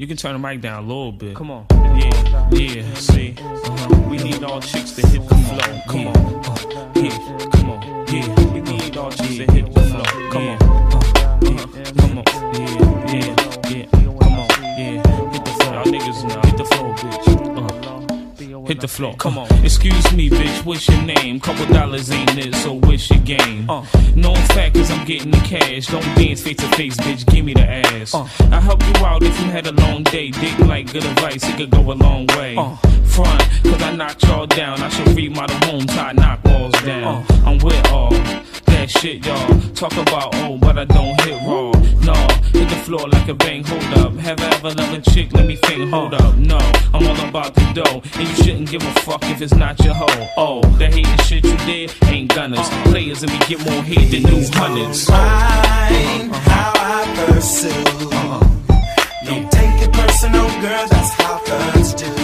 You can turn the mic down a little bit. Come on. Yeah, yeah, see. Uh-huh. We need all chicks to hit the flow. Come on. Uh, yeah, come on. Yeah, we need all chicks to hit the flow. Come on. Uh, yeah, come on. Yeah, yeah, yeah. Come on. Yeah, hit the flow. Y'all niggas know. Hit the flow, bitch. Uh. Hit the floor. Come on. Excuse me, bitch. What's your name? Couple dollars ain't it, so what's your game? Uh. Known fact is I'm getting the cash. Don't dance face to face, bitch. Give me the ass. Uh. I help you out if you had a long day. Dick like good advice, it could go a long way. Uh. Front, cause I knocked y'all down. I should remodel homes, tie knock walls down. Uh. I'm with all that shit, y'all. Talk about oh, but I don't hit raw. No, hit the floor like a bang. Hold up. Have I ever loved a chick? Let me think. Hold up. No, I'm all about the dough, and you shouldn't give a fuck if it's not your hoe. Oh, the hating shit you did ain't gunners. Players and we get more hate than new hundreds. Find how I pursue. Uh-huh. Don't take it personal, girl. That's how thugs do.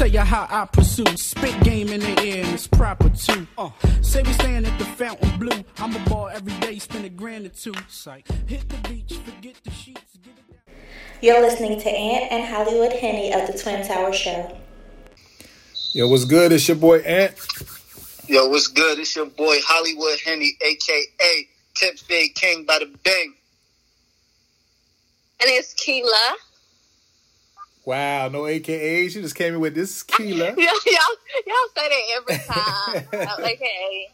Tell you how I pursue. Spit game in the air and it's proper too. Uh, say we stand at the Fontainebleau. I'm a ball every day, spend a grand or two. Psych. Hit the beach, forget the sheets. Get it down. You're listening to Ant and Hollywood Henny of the Twin Tower Show. Yo, what's good? It's your boy Ant. Yo, what's good? It's your boy Hollywood Henny, aka Tip Fade King by the Bang. And it's Keela. Wow, no AKA. She just came in with this Keela. y'all, y'all, y'all say that every time. Uh, AKA.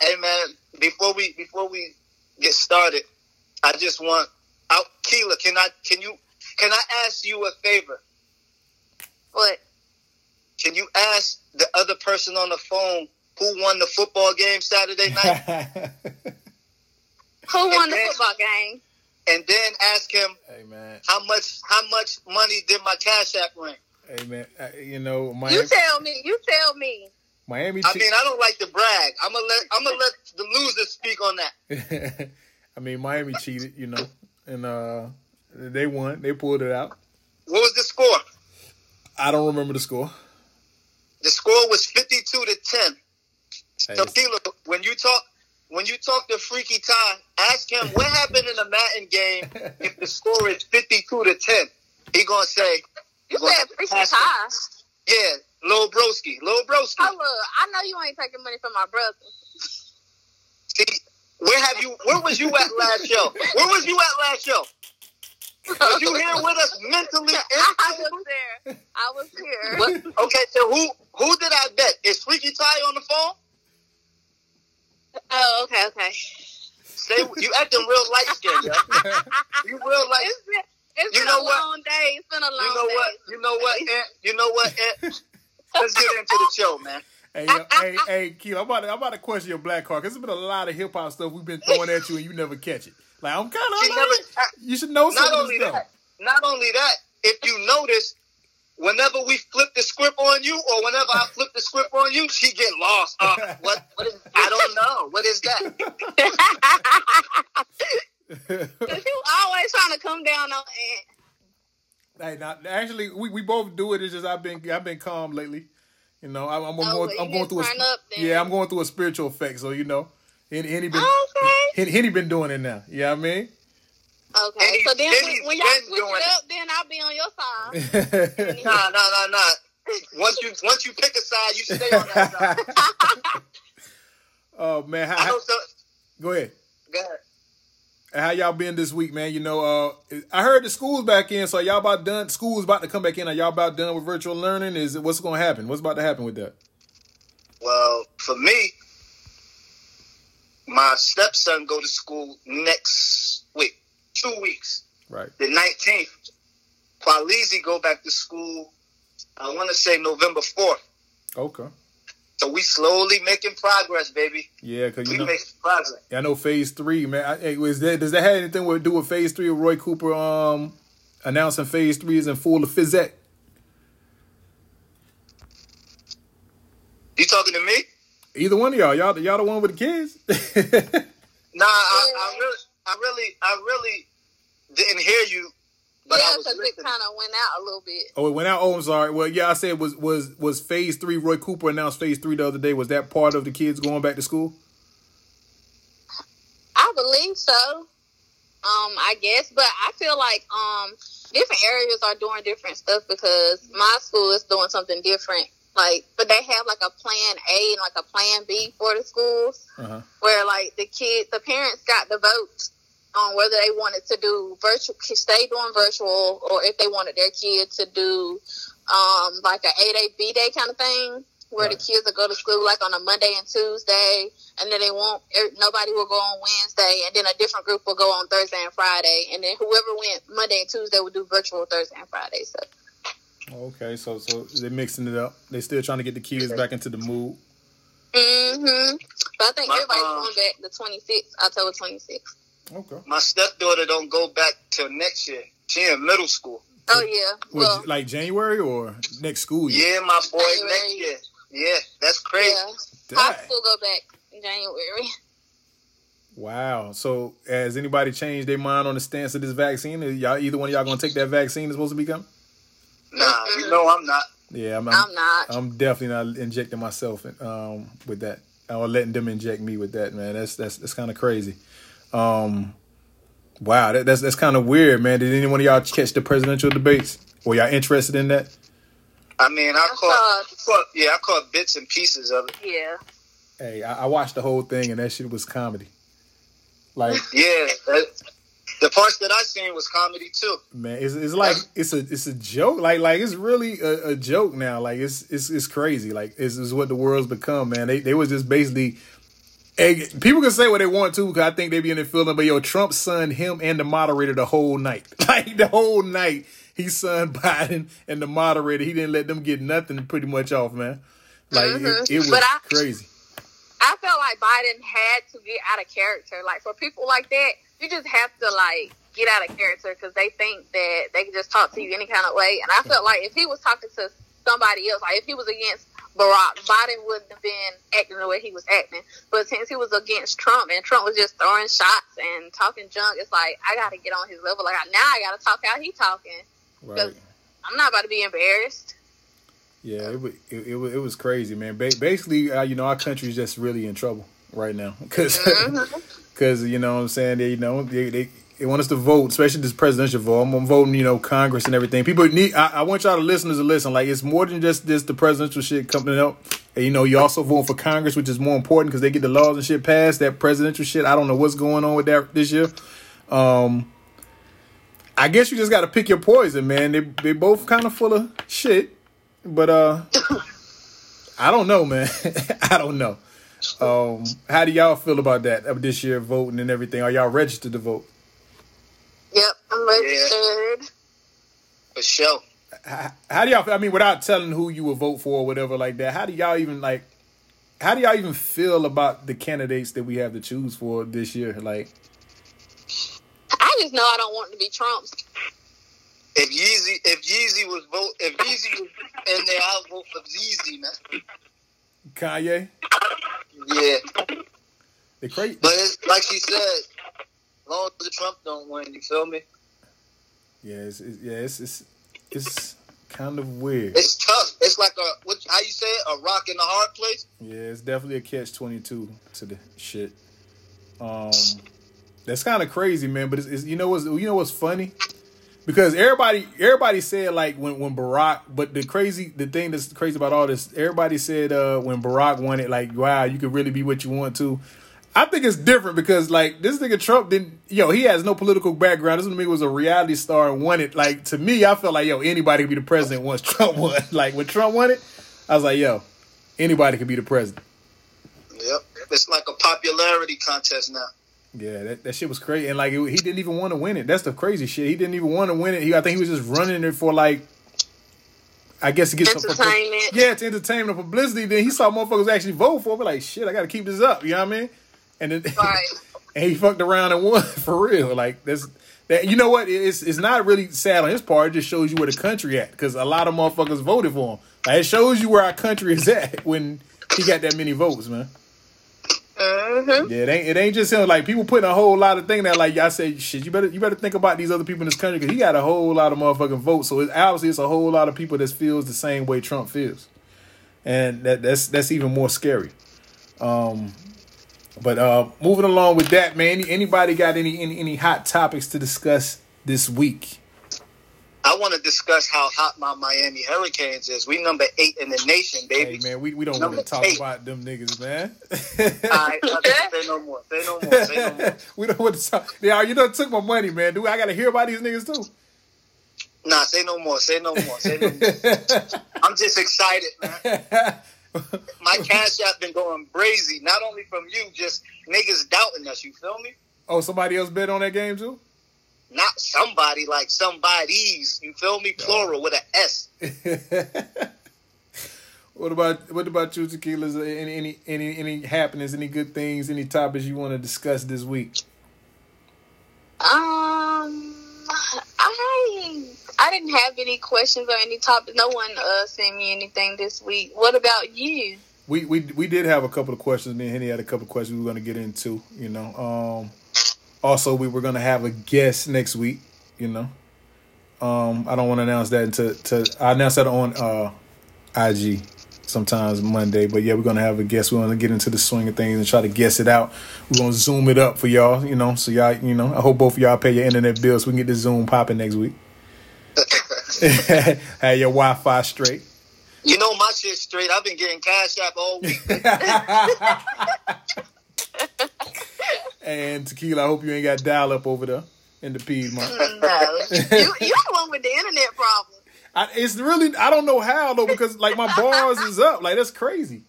Hey man, before we before we get started, I just want out Keela, can I can you can I ask you a favor? What? Can you ask the other person on the phone who won the football game Saturday night? Who won the then- football game? And then ask him hey man, how much how much money did my cash app ring? hey man. Uh, you know Miami, You tell me. You tell me. Miami. I che- mean, I don't like to brag. I'm gonna let I'm gonna let the losers speak on that. I mean, Miami cheated. You know, and uh, they won. They pulled it out. What was the score? I don't remember the score. The score was 52 to 10. So, Hey. Keela, when you talk, when you talk to Freaky Ty, ask him what happened in the Madden game if the score is 52 to 10. He gonna say, You said have to freaking him. yeah, Lil Broski, Lil Broski. Oh look, I know you ain't taking money from my brother. See, where have you? Where was you at last show? Where was you at last show? Was you here with us mentally? I was there. I was here. What? Okay, so who who did I bet? Is Freaky Ty on the phone? Oh, okay, okay. Say you acting real light skinned, yo. You real light. It's been, it's You been know a what? long day. It's been a long You know day. what? You know what? Ant? You know what? Ant? Let's get into the show, man. Hey, yo, hey, hey, Keela, I'm about, to, I'm about to question your black card because there's been a lot of hip hop stuff we've been throwing at you and you never catch it. Like I'm kind of, you should know some Not only that. Not only that. If you notice, whenever we flip the script on you, or whenever I flip the script on you, she get lost. Uh, what? What is? I don't know. What is that? Cause you always trying to come down on Ant. Hey, now, actually, we, we both do it. It's just I've been I've been calm lately. You know, I'm, I'm, Oh, going, I'm going through a up yeah, I'm going through a spiritual effect. So you know, Henny, Henny been Okay. Henny, Henny been doing it now. You know I mean? Okay. Eddie- so then Eddie's when, when y'all been switch doing it it. up, then I'll be on your side. Nah, nah, nah, nah. Once you once you pick a side, you stay on that side. oh man, I how, know. So, go ahead. go ahead. How y'all been this week, man? You know, uh, I heard the school's back in, so y'all about done. School's about to come back in. Are y'all about done with virtual learning? Is it what's going to happen? What's about to happen with that? Well, for me, my stepson go to school next week, two weeks, Right. the nineteenth. Qualizi go back to school. I want to say November fourth. Okay. So we slowly making progress, baby. Yeah, because We know, making progress. Yeah, I know Phase Three, man. I, was that does that have anything to do with Phase Three? Of Roy Cooper um announcing Phase Three is in full of Fizette. You talking to me? Either one of y'all, y'all, y'all the one with the kids. Nah, I, I really, I really, I really didn't hear you but yeah, because it kind of went out a little bit. Oh, it went out. Oh, I'm sorry. Well, yeah, I said was was was phase three. Roy Cooper announced phase three the other day. Was that part of the kids going back to school? I believe so. Um, I guess, but I feel like um different areas are doing different stuff because my school is doing something different. Like, but they have like a plan A and like a plan B for the schools, Uh-huh. where like the kids, the parents got the vote on whether they wanted to do virtual, stay doing virtual, or if they wanted their kids to do um like a A day B day kind of thing, where the kids will go to school like on a Monday and Tuesday, and then they won't. er, Nobody will go on Wednesday, and then a different group will go on Thursday and Friday, and then whoever went Monday and Tuesday will do virtual Thursday and Friday. So Okay, so so they're mixing it up. They're still trying to get the kids back into the mood. Mm hmm But I think My, everybody's um, going back the 26th, October 26th. Okay. My stepdaughter don't go back till next year. She in middle school. Oh yeah. Was Well, like January or next school year? Yeah, my boy January. next year. Yeah, that's crazy. yeah. Dang. High school go back in January. Wow. So has anybody changed their mind on the stance of this vaccine? Is y'all either one of y'all gonna take that vaccine that's supposed to be coming? Nah, you know I'm not. Yeah, I'm. I'm not. I'm definitely not injecting myself um, with that, or letting them inject me with that. Man, that's that's that's kind of crazy. Um, wow, that, that's that's kind of weird, man. Did anyone of y'all catch the presidential debates? Were y'all interested in that? I mean, I caught, saw- caught yeah, I caught bits and pieces of it. Yeah. Hey, I, I watched the whole thing, and that shit was comedy. Like, Yeah, that, the parts that I seen was comedy too. man, it's, it's like it's a it's a joke. Like like it's really a, a joke now. Like it's it's it's crazy. Like it's, it's what the world's become, man. They they was just basically. Egg- People can say what they want to because I think they'd be in the feeling, but yo, Trump sunned him and the moderator the whole night. Like the whole night, he sunned Biden and the moderator. He didn't let them get nothing pretty much off, man. Like it, Mhm. it was But I- crazy. I felt like Biden had to get out of character. Like for people like that, you just have to like get out of character because they think that they can just talk to you any kind of way. And I felt like if he was talking to somebody else, like if he was against Barack, Biden wouldn't have been acting the way he was acting. But since he was against Trump and Trump was just throwing shots and talking junk, it's like I got to get on his level. Like now I got to talk how he talking. Right. I'm not about to be embarrassed. Yeah, it was it, it, was, it was crazy, man. Ba- basically, uh, you know, our country's just really in trouble right now because you know what I'm saying they you know they, they they want us to vote, especially this presidential vote. I'm, voting, you know, Congress and everything. People need. I, I want y'all to listeners to listen. Like it's more than just this the presidential shit coming up. And you know, you also voting for Congress, which is more important because they get the laws and shit passed. That presidential shit, I don't know what's going on with that this year. Um, I guess you just got to pick your poison, man. They they both kind of full of shit, but uh, I don't know, man. I don't know. Um, how do y'all feel about that this year voting and everything? Are y'all registered to vote? Yep, I'm registered. For sure. How, how do y'all? I mean, without telling who you would vote for or whatever like that, how do y'all even like? How do y'all even feel about the candidates that we have to choose for this year? Like, I just know I don't want to be Trump's. If Yeezy, if Yeezy was vote, if Yeezy was in there, I'll vote for Yeezy, man. Kanye, Yeah, the crazy. but it's like she said, as long as the Trump don't win, you feel me? Yeah, it's, it's yeah, it's, it's it's kind of weird. It's tough. It's like a what? How you say it? A rock in a hard place. Yeah, it's definitely a catch twenty two to the shit. Um, that's kind of crazy, man. But it's, it's you know what's you know what's funny because everybody everybody said like when when Barack, but the crazy the thing that's crazy about all this, everybody said uh when Barack won it, like wow, you could really be what you want to. I think it's different because like this nigga Trump didn't yo he has no political background. This nigga was a reality star and won it. Like to me, I felt like yo anybody could be the president once Trump won. Like when Trump won it, I was like yo anybody could be the president. Yep. It's like a popularity contest now. Yeah, that, that shit was crazy, and like it, he didn't even want to win it. That's the crazy shit. He didn't even want to win it. He, I think he was just running it for like, I guess to get some Entertainment. Yeah, it's entertainment and publicity. Then he saw motherfuckers actually vote for. it. Like shit, I got to keep this up. You know what I mean? And then Right. and he fucked around and won for real. Like that's that. You know what? It's it's not really sad on his part. It just shows you where the country at because a lot of motherfuckers voted for him. Like it shows you where our country is at when he got that many votes, man. Mhm. Mm-hmm. Yeah, it ain't it ain't just him. Like people putting a whole lot of thing there. Like y'all say, shit, you better you better think about these other people in this country because he got a whole lot of motherfucking votes. So it's, obviously it's a whole lot of people that feels the same way Trump feels, and that that's that's even more scary. Um, but uh, moving along with that, man. Anybody got any, any any hot topics to discuss this week? I want to discuss how hot my Miami Hurricanes is. We number eight in the nation, baby. Hey man, we, we don't want to talk eight. about them niggas, man. All right, okay, say no more. Say no more. Say no more. we don't want to talk. Yeah, you done took my money, man. Do I got to hear about these niggas too? Nah, say no more. Say no more. Say no more. I'm just excited, man. My cash app been going crazy. Not only from you, just niggas doubting us. You feel me? oh, somebody else bet on that game too. Not somebody like somebody's. You feel me? Plural with an S. What about what about you, tequilas? Any any any any happenings? Any good things? Any topics you want to discuss this week? Um, I I didn't have any questions or any topics. No one uh sent me anything this week. What about you? We we we did have a couple of questions. Me and Henny had a couple of questions we were going to get into. You know. Um. Also, we were going to have a guest next week. You know. Um. I don't want to announce that until to I announce that on uh, IG sometimes Monday. But yeah, we're gonna have a guest. We're gonna get into the swing of things and try to guess it out. We're gonna zoom it up for y'all, you know. So y'all, you know, I hope both of y'all pay your internet bills so we can get this Zoom popping next week. have your Wi Fi straight. You know my shit straight. I've been getting cash app all week. And tequila, I hope you ain't got dial up over there in the Piedmont. No, you you the one with the internet problem. I, it's really I don't know how though because like my bars is up. Like that's crazy.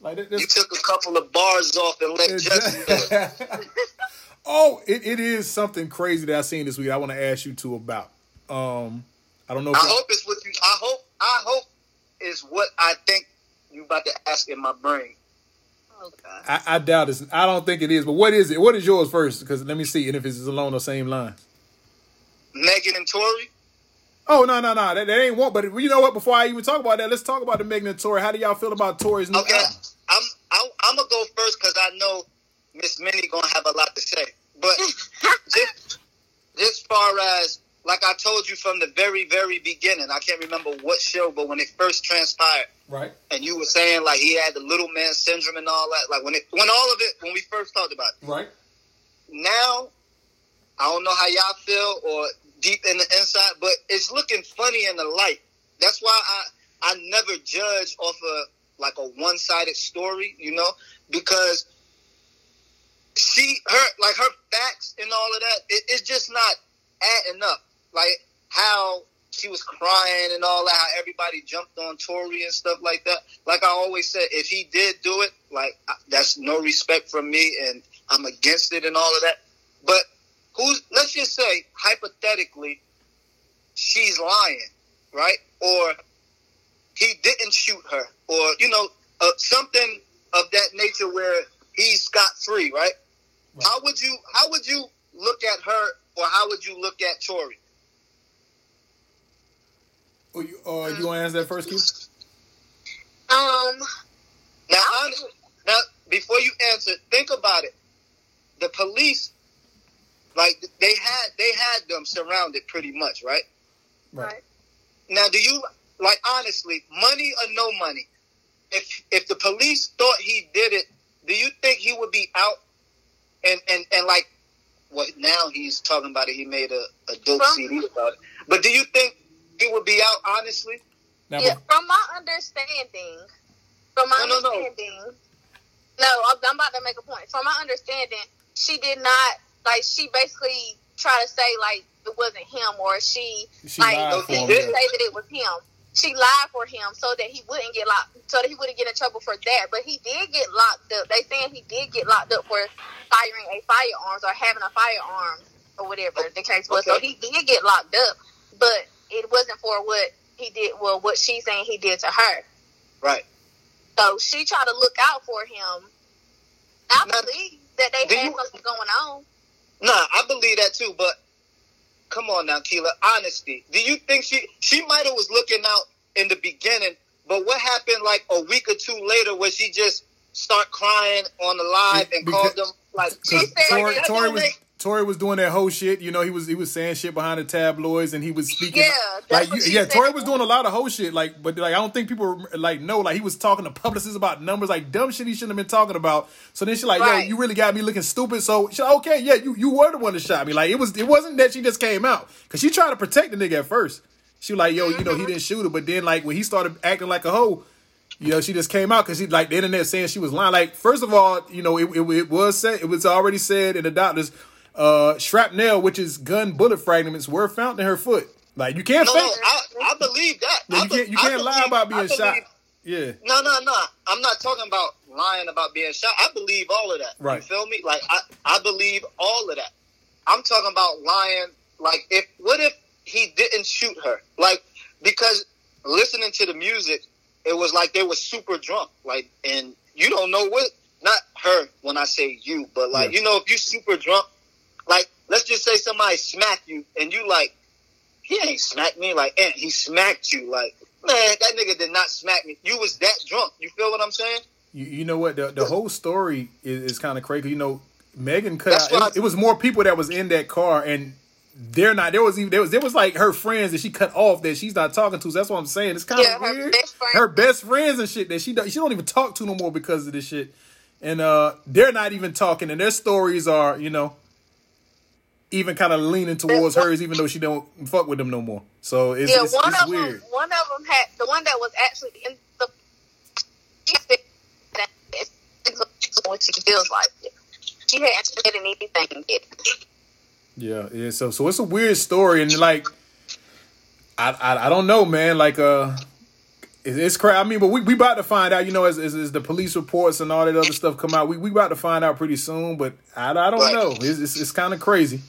Like that, You took a couple of bars off and let Justin oh, it, it is something crazy that I seen this week. I want to ask you two about. Um, I don't know. If I hope it's what you. I hope. I hope is what I think you about to ask in my brain. Oh I, I doubt it's. I don't think it is. But what is it? What is yours first? Because let me see, and if it's along the same lines. Megan and Tori. Oh no no no that, that ain't one. But you know what? Before I even talk about that, let's talk about the Megan and Tory. How do y'all feel about Tory's new Okay, album? I'm. I, I'm gonna go first because I know Miss Minnie gonna have a lot to say. But just, just far as like I told you from the very very beginning, I can't remember what show, but when it first transpired, Right. and you were saying like he had the little man syndrome and all that, like when it when all of it when we first talked about it. Right. now I don't know how y'all feel or deep in the inside, but it's looking funny in the light. That's why I I never judge off a like a one sided story, you know, because she her like her facts and all of that, it, it's just not adding up. Like how she was crying and all that, how everybody jumped on Tory and stuff like that. Like I always said, if he did do it, like that's no respect from me, and I'm against it and all of that. But who's let's just say hypothetically, she's lying, right? Or he didn't shoot her, or you know, uh, something of that nature where he's scot free, right? How would you how would you look at her, or how would you look at Tory? Oh, you, uh, you want to answer that first, Keith? Um, Now, now, before you answer, think about it. The police, like they had, they had them surrounded pretty much, right? right. Now, do you like honestly, money or no money? If if the police thought he did it, do you think he would be out? And and and like, what now he's talking about it. He made a, a dope From- CD about it. But do you think he would be out? Honestly, Now, Yeah, from my understanding, from my No, no, no. understanding, no, I'm, I'm about to make a point. From my understanding, she did not like. She basically tried to say like it wasn't him, or she, She like lied for him, didn't say that it was him. She lied for him so that he wouldn't get locked, so that he wouldn't get in trouble for that. But he did get locked up. They saying he did get locked up for firing a firearms or having a firearm or whatever the case was. So he did get locked up, but it wasn't for what he did. Well, what she's saying he did to her. right? So she tried to look out for him. I believe that they had you- something going on. Nah, I believe that too, but come on now, Keela. Honesty. Do you think she she might have was looking out in the beginning, but what happened like a week or two later where she just start crying on the live and Because- called them like She said Tory, that Tory was make- Tory was doing that whole shit. You know, he was he was saying shit behind the tabloids, and he was speaking. Yeah, that's like what you- yeah, said. Tory was doing a lot of whole shit. Like, but like I don't think people like know. Like he was talking to publicists about numbers, like dumb shit he shouldn't have been talking about. So then she like, Right. yo, you really got me looking stupid. So she like, okay, yeah, you you were the one that shot me. Like it was it wasn't that she just came out because she tried to protect the nigga at first. She was like, yo, you know, Mm-hmm. he didn't shoot her, but then like when he started acting like a hoe. You know, she just came out because she like the internet saying she was lying. Like, first of all, you know, it, it, it was said it was already said in the doctors, uh, shrapnel, which is gun bullet fragments, were found in her foot. Like, you can't no, fake. no, I, I believe that. Yeah, you can't you can't lie about being believe- shot. Yeah, No, no, no. I'm not talking about lying about being shot. I believe all of that. Right. You feel me? Like I, I believe all of that. I'm talking about lying. Like if what if he didn't shoot her? Like because listening to the music, it was like they were super drunk. Like and you don't know what. Not her when I say you, but like Yeah. you know if you super drunk, like let's just say somebody smacked you and you like he ain't smacked me like and He smacked you like man. That nigga did not smack me. You was that drunk. You feel what I'm saying? you, you know what? The the whole story is, is kind of crazy. You know, Megan cut That's out. It it was more people that was in that car, and they're not. There was even there was there was like her friends that she cut off that she's not talking to. So that's what I'm saying. It's kind of Yeah, her weird. best. Her best friends and shit that she don't, she don't even talk to no more because of this shit. And uh, they're not even talking, and their stories are you know even kind of leaning towards hers, even though she don't fuck with them no more. So it's, yeah, it's, one it's of weird. them, one of them had the one that was actually in the. She said that it's what she feels like. She hadn't said anything yet. Yeah, yeah. So so it's a weird story, and like, I I, I don't know, man. Like, uh, it, it's crazy. I mean, but we we about to find out. You know, as, as as the police reports and all that other stuff come out, we we about to find out pretty soon. But I I don't know. It's it's, it's kind of crazy.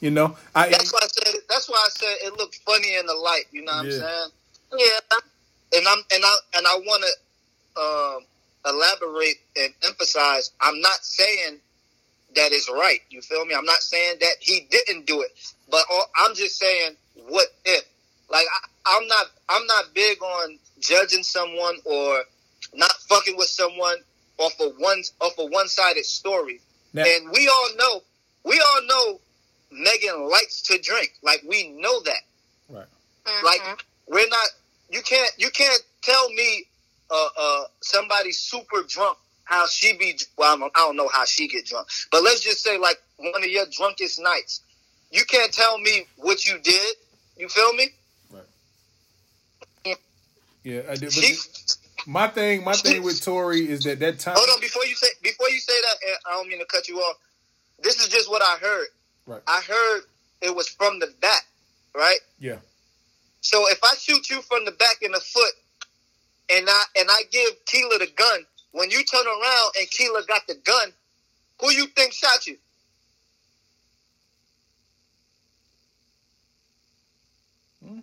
You know, I That's why I said. That's why I said it looked funny in the light. You know what Yeah. I'm saying? Yeah, And I'm and I and I want to um, elaborate and emphasize. I'm not saying that is right. You feel me? I'm not saying that he didn't do it, but all, I'm just saying what if. Like I, I'm not. I'm not big on judging someone or not fucking with someone off of one off a one sided story. Now- and we all know. We all know Megan likes to drink. Like we know that. right. Like Mhm. we're not. You can't. You can't tell me. Uh, uh, somebody super drunk. How she be? Well, I'm- I don't know how she get drunk, but let's just say like one of your drunkest nights. You can't tell me what you did. You feel me? Right. Yeah, I do. But She, my thing, my thing with Tory is that that time. hold on before you say before you say that. I don't mean to cut you off. This is just what I heard. Right. I heard it was from the back, right? Yeah. So if I shoot you from the back in the foot, and I and I give Keela the gun, when you turn around and Keela got the gun, who you think shot you? Hmm.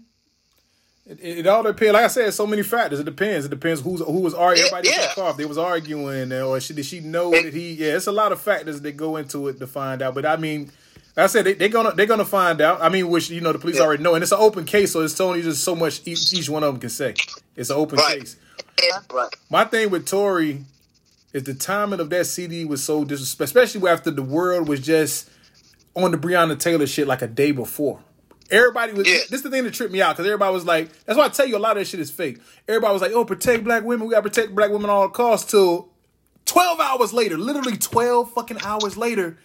It, it, it all depends. Like I said, so many factors. It depends. It depends who's who was arguing. Everybody yeah. car. They was arguing, or she, did she know that he? Yeah, it's a lot of factors that go into it to find out. But I mean, I said they, they're gonna they're gonna find out. I mean, which you know the police Yeah. already know, and it's an open case, so it's only just so much each, each one of them can say. It's an open Right. case. yeah. Right. My thing with Tory is the timing of that CD was so disrespectful, especially after the world was just on the Breonna Taylor shit like a day before. Everybody was. Yeah. This is the thing that tripped me out because everybody was like, "That's why I tell you a lot of that shit is fake." Everybody was like, "Oh, protect black women. We got to protect black women at all costs." Till twelve hours later, literally twelve fucking hours later.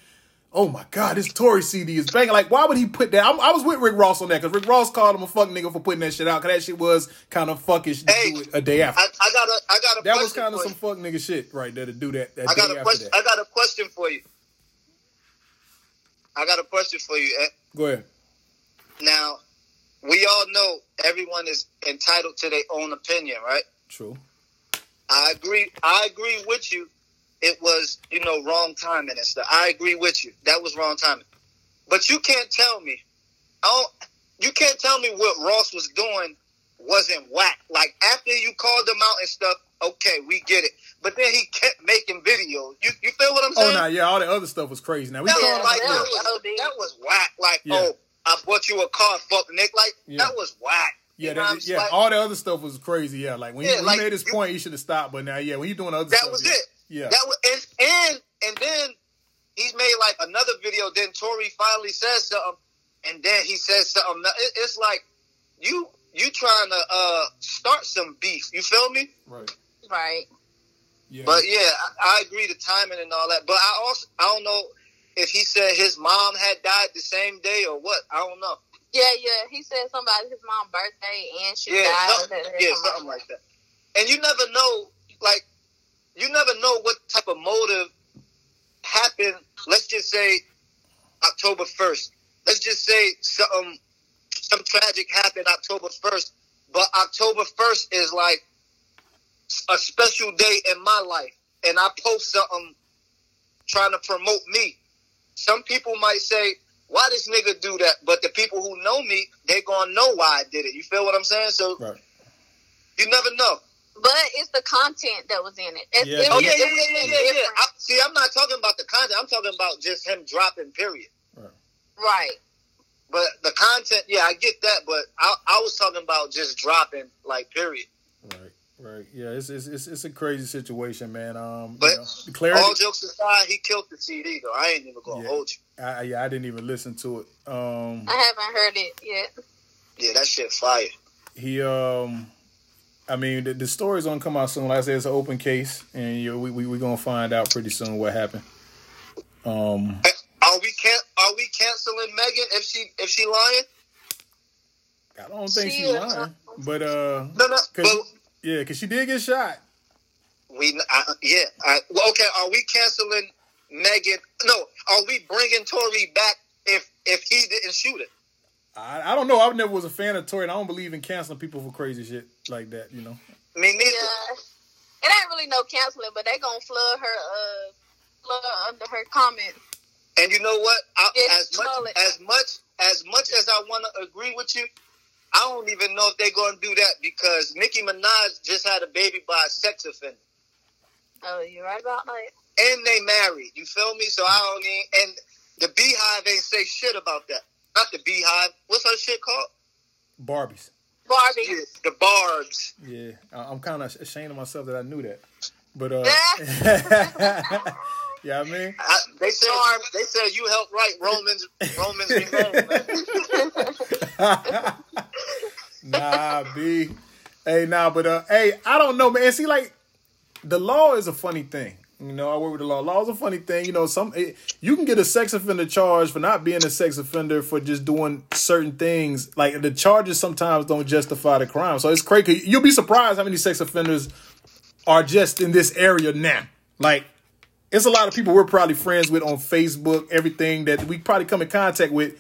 Oh my god, this Tory CD is banging. Like, why would he put that? I, I was with Rick Ross on that because Rick Ross called him a fuck nigga for putting that shit out because that shit was kind of fuckish to Hey, do it a day after. I, I got a I got a That was kind of some fuck nigga shit right there to do that. that I got a after question. I got a question for you. I got a question for you. Ed. Go ahead. Now, we all know everyone is entitled to their own opinion, right? True. I agree. I agree with you. It was, you know, wrong timing and stuff. I agree with you. That was wrong timing. But you can't tell me. I you can't tell me what Ross was doing wasn't whack. Like after you called him out and stuff, okay, we get it. But then he kept making videos. You you feel what I'm saying? Oh saying? no, yeah, all that other stuff was crazy. Now we That was like that was, that was whack. Like Yeah. oh, I bought you a car, fuck Nick. Like Yeah. that was whack. yeah, that, yeah, saying? all the other stuff was crazy. Yeah, like when, Yeah, when like, made his you- point, he should have stopped. But now, yeah, when you doing other stuff. That stuff, was it. Yeah. That was, and and and then he's made like another video. Then Tory finally says something, and then he says something. It, it's like you you trying to uh start some beef. You feel me? Right. Right. Yeah. But yeah, I, I agree the timing and all that. But I also I don't know if he said his mom had died the same day or what. I don't know. Yeah, yeah. He said somebody his mom's birthday and she Yeah, died. something, yeah, something like that. And you never know, like, you never know what type of motive happened. Let's just say October first. Let's just say something, some tragic happened October first. But October first is like a special day in my life, and I post something trying to promote me. Some people might say, "Why this nigga do that?" But the people who know me, they gonna know why I did it. You feel what I'm saying? So Right. you never know. But it's the content that was in it. It, Yeah, it, Oh yeah, yeah, yeah, yeah, yeah. yeah. I, see, I'm not talking about the content. I'm talking about just him dropping. Period. Right. But the content, yeah, I get that. But I, I was talking about just dropping, like, period. Right. Right. Yeah. It's it's it's, it's a crazy situation, man. Um. But you know, clarity. All jokes aside, he killed the CD though. I ain't even gonna Yeah. hold you. I, yeah. I didn't even listen to it. Um. I haven't heard it yet. Yeah, that shit fire. he um I mean the, the story's gonna come out soon. Like I said, it's an open case, and you know, we we we gonna find out pretty soon what happened. Um, Are we can Are we canceling Megan if she if she lying? I don't think She she's is- lying, but uh, No, no. cause, But yeah, cause she did get shot. we, I, yeah. I, well, okay. Are we canceling Megan? No. Are we bringing Tory back if if he didn't shoot it? I, I don't know. I never was a fan of Tory, and I don't believe in canceling people for crazy shit like that. You know. Me neither. Yeah. It ain't really no canceling, but they gonna flood her uh flood under her comments. And you know what? I, as much it. as much as much as I want to agree with you, I don't even know if they're going to do that because Nicki Minaj just had a baby by a sex offender, Oh, you're right about that? and they married. You feel me? So I don't need. And the BeyHive ain't say shit about that. Not the BeyHive. What's her shit called? Barbies. Barbie. Yeah, the Barbs. Yeah, I, I'm kind of ashamed of myself that I knew that. But uh, yeah, I mean, I, they said they said you helped write Romans Romans remain. nah, B. Hey, nah, but uh, hey, I don't know, man. See, like, the law is a funny thing. You know, I work with the law. Law is a funny thing. You know, some it, you can get a sex offender charge for not being a sex offender for just doing certain things. Like the charges sometimes don't justify the crime. So it's crazy. You'll be surprised how many sex offenders are just in this area now. Like, it's a lot of people we're probably friends with on Facebook. Everything that we probably come in contact with.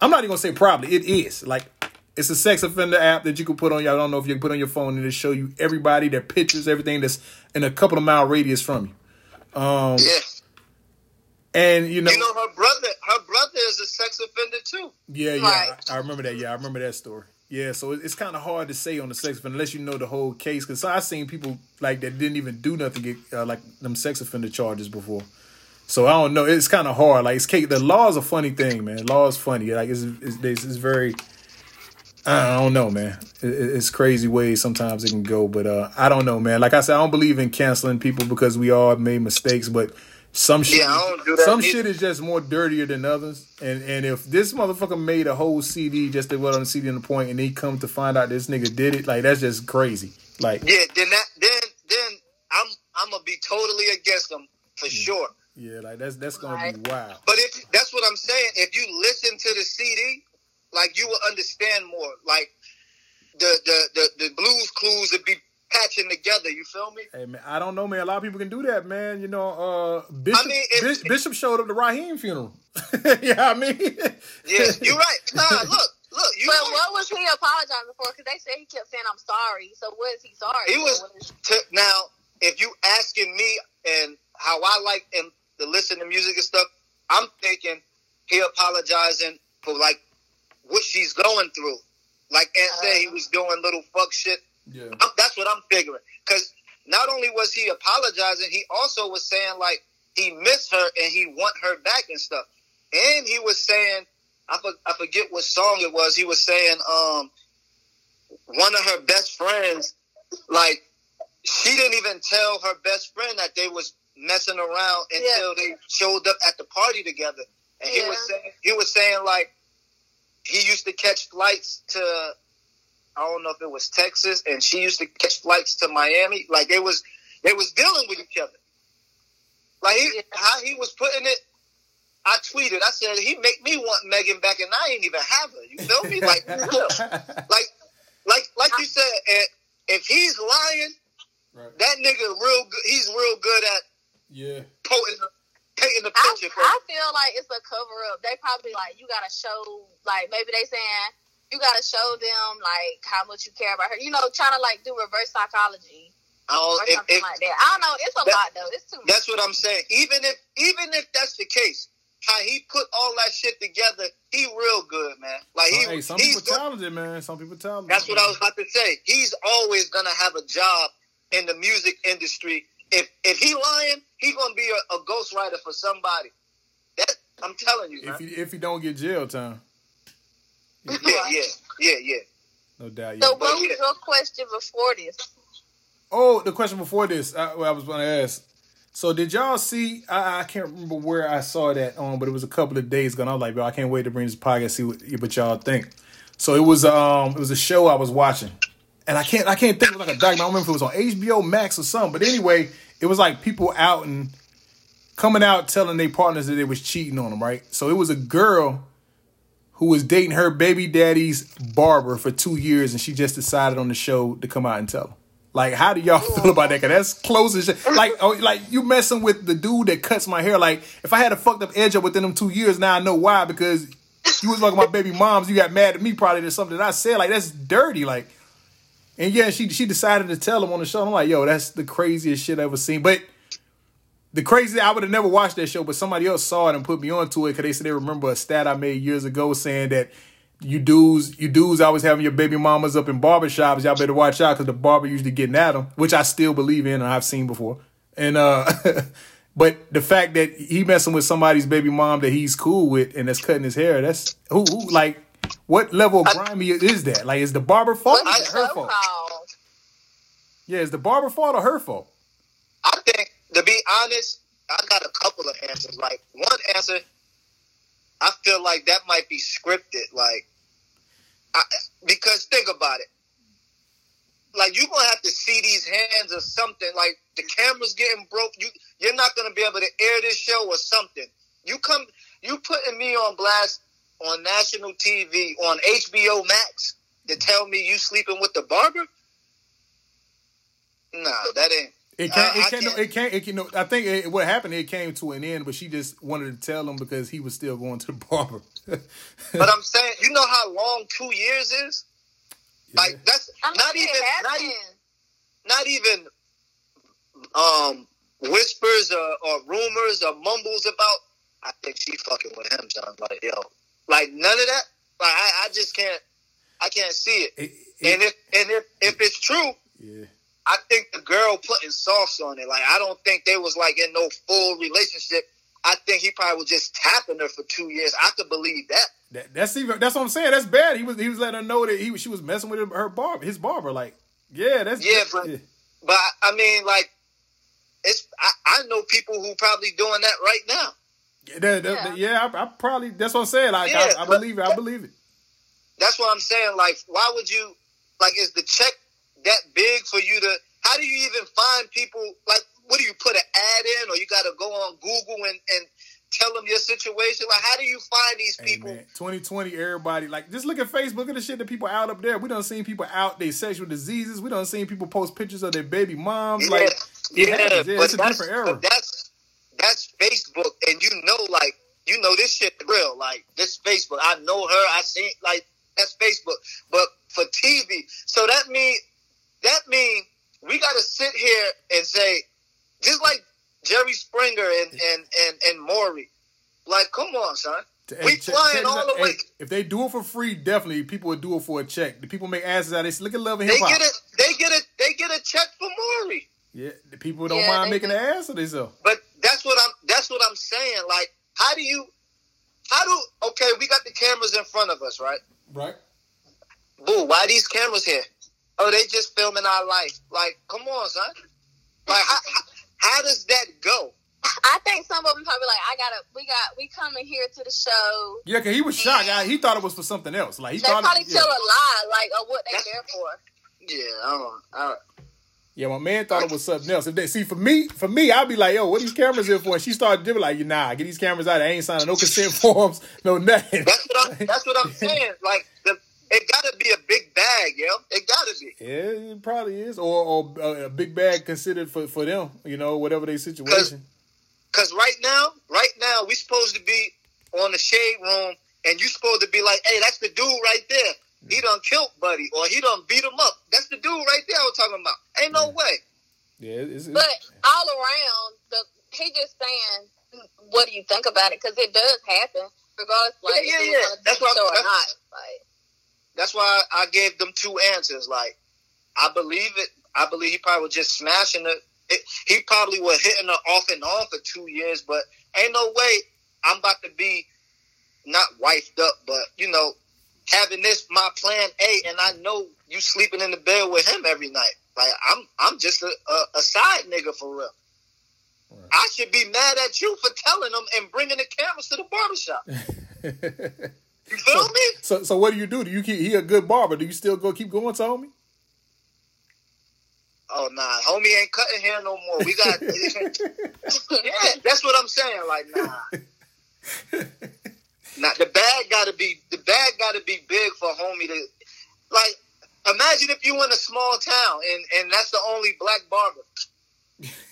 I'm not even gonna say probably. It is like it's a sex offender app that you can put on your. I don't know if you can put on your phone and it show you everybody, their pictures, everything that's in a couple of mile radius from you. Um, yeah. and you know, You know her brother. Her brother is a sex offender too. yeah, yeah, I, I remember that. Yeah, I remember that story. Yeah, so it- it's kind of hard to say on the sex offender unless you know the whole case. Because I've seen people like that didn't even do nothing get uh, like them sex offender charges before. So I don't know. It's kind of hard. Like it's. The law is a funny thing, man. Law is funny. Like it's it's, it's, it's very. I don't know, man. It, it- it's crazy ways sometimes it can go, but uh, I don't know, man. Like I said, I don't believe in canceling people because we all made mistakes, but some shit, Yeah, do some either. shit is just more dirtier than others. And and if this motherfucker made a whole CD just to put on the CD in the point, and he come to find out this nigga did it, like that's just crazy. Like Yeah, then that then then I'm I'm gonna be totally against them for sure. yeah, like that's that's gonna Right. be wild. But if that's what I'm saying, if you listen to the CD, like you will understand more. Like the the the, the blues clues would be patching together. You feel me? Hey man, I don't know, man. A lot of people can do that, man. You know, uh, Bishop mean, if- Bis- Bishop showed up to Raheem funeral. yeah, I mean, Yeah, you're right. Nah, look, look, you. But right. what was he apologizing for? Because they said he kept saying, "I'm sorry." So what is he sorry? He was What is- to, now. If you asking me and how I like and to listen to music and stuff, I'm thinking he apologizing for like what she's going through. Like and said, he was doing little fuck shit. yeah, I'm, that's what I'm figuring. Because not only was he apologizing, he also was saying like he missed her and he want her back and stuff. And he was saying, I, for, I forget what song it was. He was saying, um, one of her best friends, like she didn't even tell her best friend that they was messing around until they showed up at the party together. And he was saying he was saying like he used to catch flights to I don't know if it was Texas and she used to catch flights to Miami. Like it was they was dealing with each other. Like he, how he was putting it I tweeted, I said he make me want Megan back and I ain't even have her. You feel me? Like for real. like like like you said, and if he's lying, right. that nigga real good. He's real good at Yeah. painting, painting the I. For, I feel like it's a cover up. They probably like you gotta show like maybe they saying you gotta show them like how much you care about her. You know, trying to like do reverse psychology I or if, something if, like that. I don't know. It's a That- lot though. It's too much. that's what I'm saying. Even if even if that's the case, how he put all that shit together, he real good, man. Like he, hey, some he's people go- talented, man. Some people talented. That's what I was about to say. He's always gonna have a job in the music industry. If if he lying, he gonna be a, a ghostwriter for somebody. That I'm telling you, man. If he if he don't get jail time, yeah, yeah, yeah, yeah. no doubt. so what was your question before this? Oh, the question before this, I, well, I was going to ask. So, did y'all see? I, I can't remember where I saw that on, but it was a couple of days ago. And I was like, "Bro, I can't wait to bring this podcast. See what, what y'all think." So it was um it was a show I was watching, and I can't I can't think of like a documentary. I don't remember if it was on HBO Max or something. But anyway, it was like people out and coming out telling their partners that they was cheating on them. Right. So it was a girl who was dating her baby daddy's barber for two years, and she just decided on the show to come out and tell him. Like, how do y'all feel about that? Cause that's close as shit. Like, oh, like you messing with the dude that cuts my hair. Like, if I had a fucked up edge up within them two years, now I know why. Because you was fucking my baby moms, you got mad at me probably to something that I said. Like, that's dirty. Like, and yeah, she she decided to tell him on the show. I'm like, yo, that's the craziest shit I've ever seen. But the crazy, I would have never watched that show, but somebody else saw it and put me onto it because they said they remember a stat I made years ago saying that you dudes, you dudes always having your baby mamas up in barbershops. Y'all better watch out because the barber usually getting at them, which I still believe in and I've seen before. And uh, but the fact that he messing with somebody's baby mom that he's cool with and that's cutting his hair, that's who, who like what level of grimy is that? Like, is the barber fault? Or is it her fault? Yeah, is the barber fault or her fault? I think, to be honest, I got a couple of answers. Like one answer, I feel like that might be scripted. Like, I, because think about it. Like you're gonna have to see these hands or something. Like the camera's getting broke. You you're not gonna be able to air this show or something. You come, you putting me on blast on national TV on HBO Max to tell me you sleeping with the barber? Nah, that ain't. It Uh, can't. I It can't. can't- It can't. It can. I think it, what happened. It came to an end, but she just wanted to tell him because he was still going to the barber. But I'm saying, you know how long two years is? Like that's I mean, not even not, happened. e- not even um whispers or, or rumors or mumbles about. I think she fucking with him, son. Like yo, like none of that. Like I, I just can't. I can't see it. It- and if and if if it's true, yeah. I think the girl putting sauce on it. Like I don't think they was like in no full relationship. I think he probably was just tapping her for two years. I could believe that. That, that's even. That's what I'm saying. That's bad. He was. He was letting her know that he. She was messing with her barber. His barber. Like, yeah. That's Yeah, but- But I mean, like, it's I, I know people who probably doing that right now. Yeah. That- that- yeah, I, I probably. That's what I'm saying. Like, Yeah, I, I believe it. I believe it. That's what I'm saying. Like, why would you? Like, is the check that big for you to? How do you even find people? Like, what do you put an ad in, or you got to go on Google and and tell them your situation? Like, how do you find these Hey, people? man, 2020, everybody like just look at Facebook. At the shit that people out up there. We done seen people out their sexual diseases. We done seen people post pictures of their baby moms. Yeah, Like, yeah. Yeah, but it's a that's, different era. that's that's Facebook, and you know, like you know, this shit real. Like this Facebook, I know her. I seen like that's Facebook. But for TV, so that mean that mean we got to sit here and say, just like Jerry Springer and and and and Maury, like, come on, son. Hey, we check- flying check all the out. way. If they do it for free, definitely people would do it for a check. The people make asses out. of this. Look at Love and They Hip Hop. They get it. They get it. They get a check for Maury. Yeah, the people don't Yeah, mind making do. an ass of themselves. But that's what I'm. That's what I'm saying. Like, how do you? How do? Okay, we got the cameras in front of us, right? Right. Boo, why these cameras here? oh, they just filming our life. Like, come on, son. Like, how, how, how does that go? I think some of them probably like, I gotta, we got, we coming here to the show. Yeah, cause he was shocked. I- He thought it was for something else. Like he They thought. probably It, yeah. tell a lie, like, of what they there for. Yeah, I don't. I, yeah, my man thought it was something else. If they see for me, for me, I'd be like, yo, what these cameras here for? And she started doing like, nah, get these cameras out. I ain't signing no consent forms, no nothing. that's what I'm. That's what I'm saying. Like, the, it gotta be a big bag, yo. It gotta be. Yeah, it probably is, or or uh, a big bag considered for for them. You know, whatever their situation. Cause right now, right now, we supposed to be on the shade room, and you supposed to be like, "Hey, that's the dude right there. He done killed Buddy, or he done beat him up. That's the dude right there I was talking about. Ain't no way. Yeah, it's, it's, But all around, the he just saying, what do you think about it? Because it does happen, regardless. Like, Yeah, yeah, yeah. it's on That's TV what or that's- not. Like, That's why I gave them two answers. Like, I believe it. I believe he probably was just smashing it. it he probably was hitting her off and on for two years, but ain't no way I'm about to be not wifed up, but you know, having this my plan A, and I know you sleeping in the bed with him every night. Like I'm, I'm just a, a, a side nigga for real. I should be mad at you for telling them and bringing the cameras to the barbershop. You feel me? so so what do you do? Do you keep he a good barber? Do you still go keep going to homie? Oh nah, homie ain't cutting hair no more. We got yeah, that's what I'm saying. Like nah, nah. The bag got to be the bag got to be big for homie to like. Imagine if you in a small town and and that's the only black barber.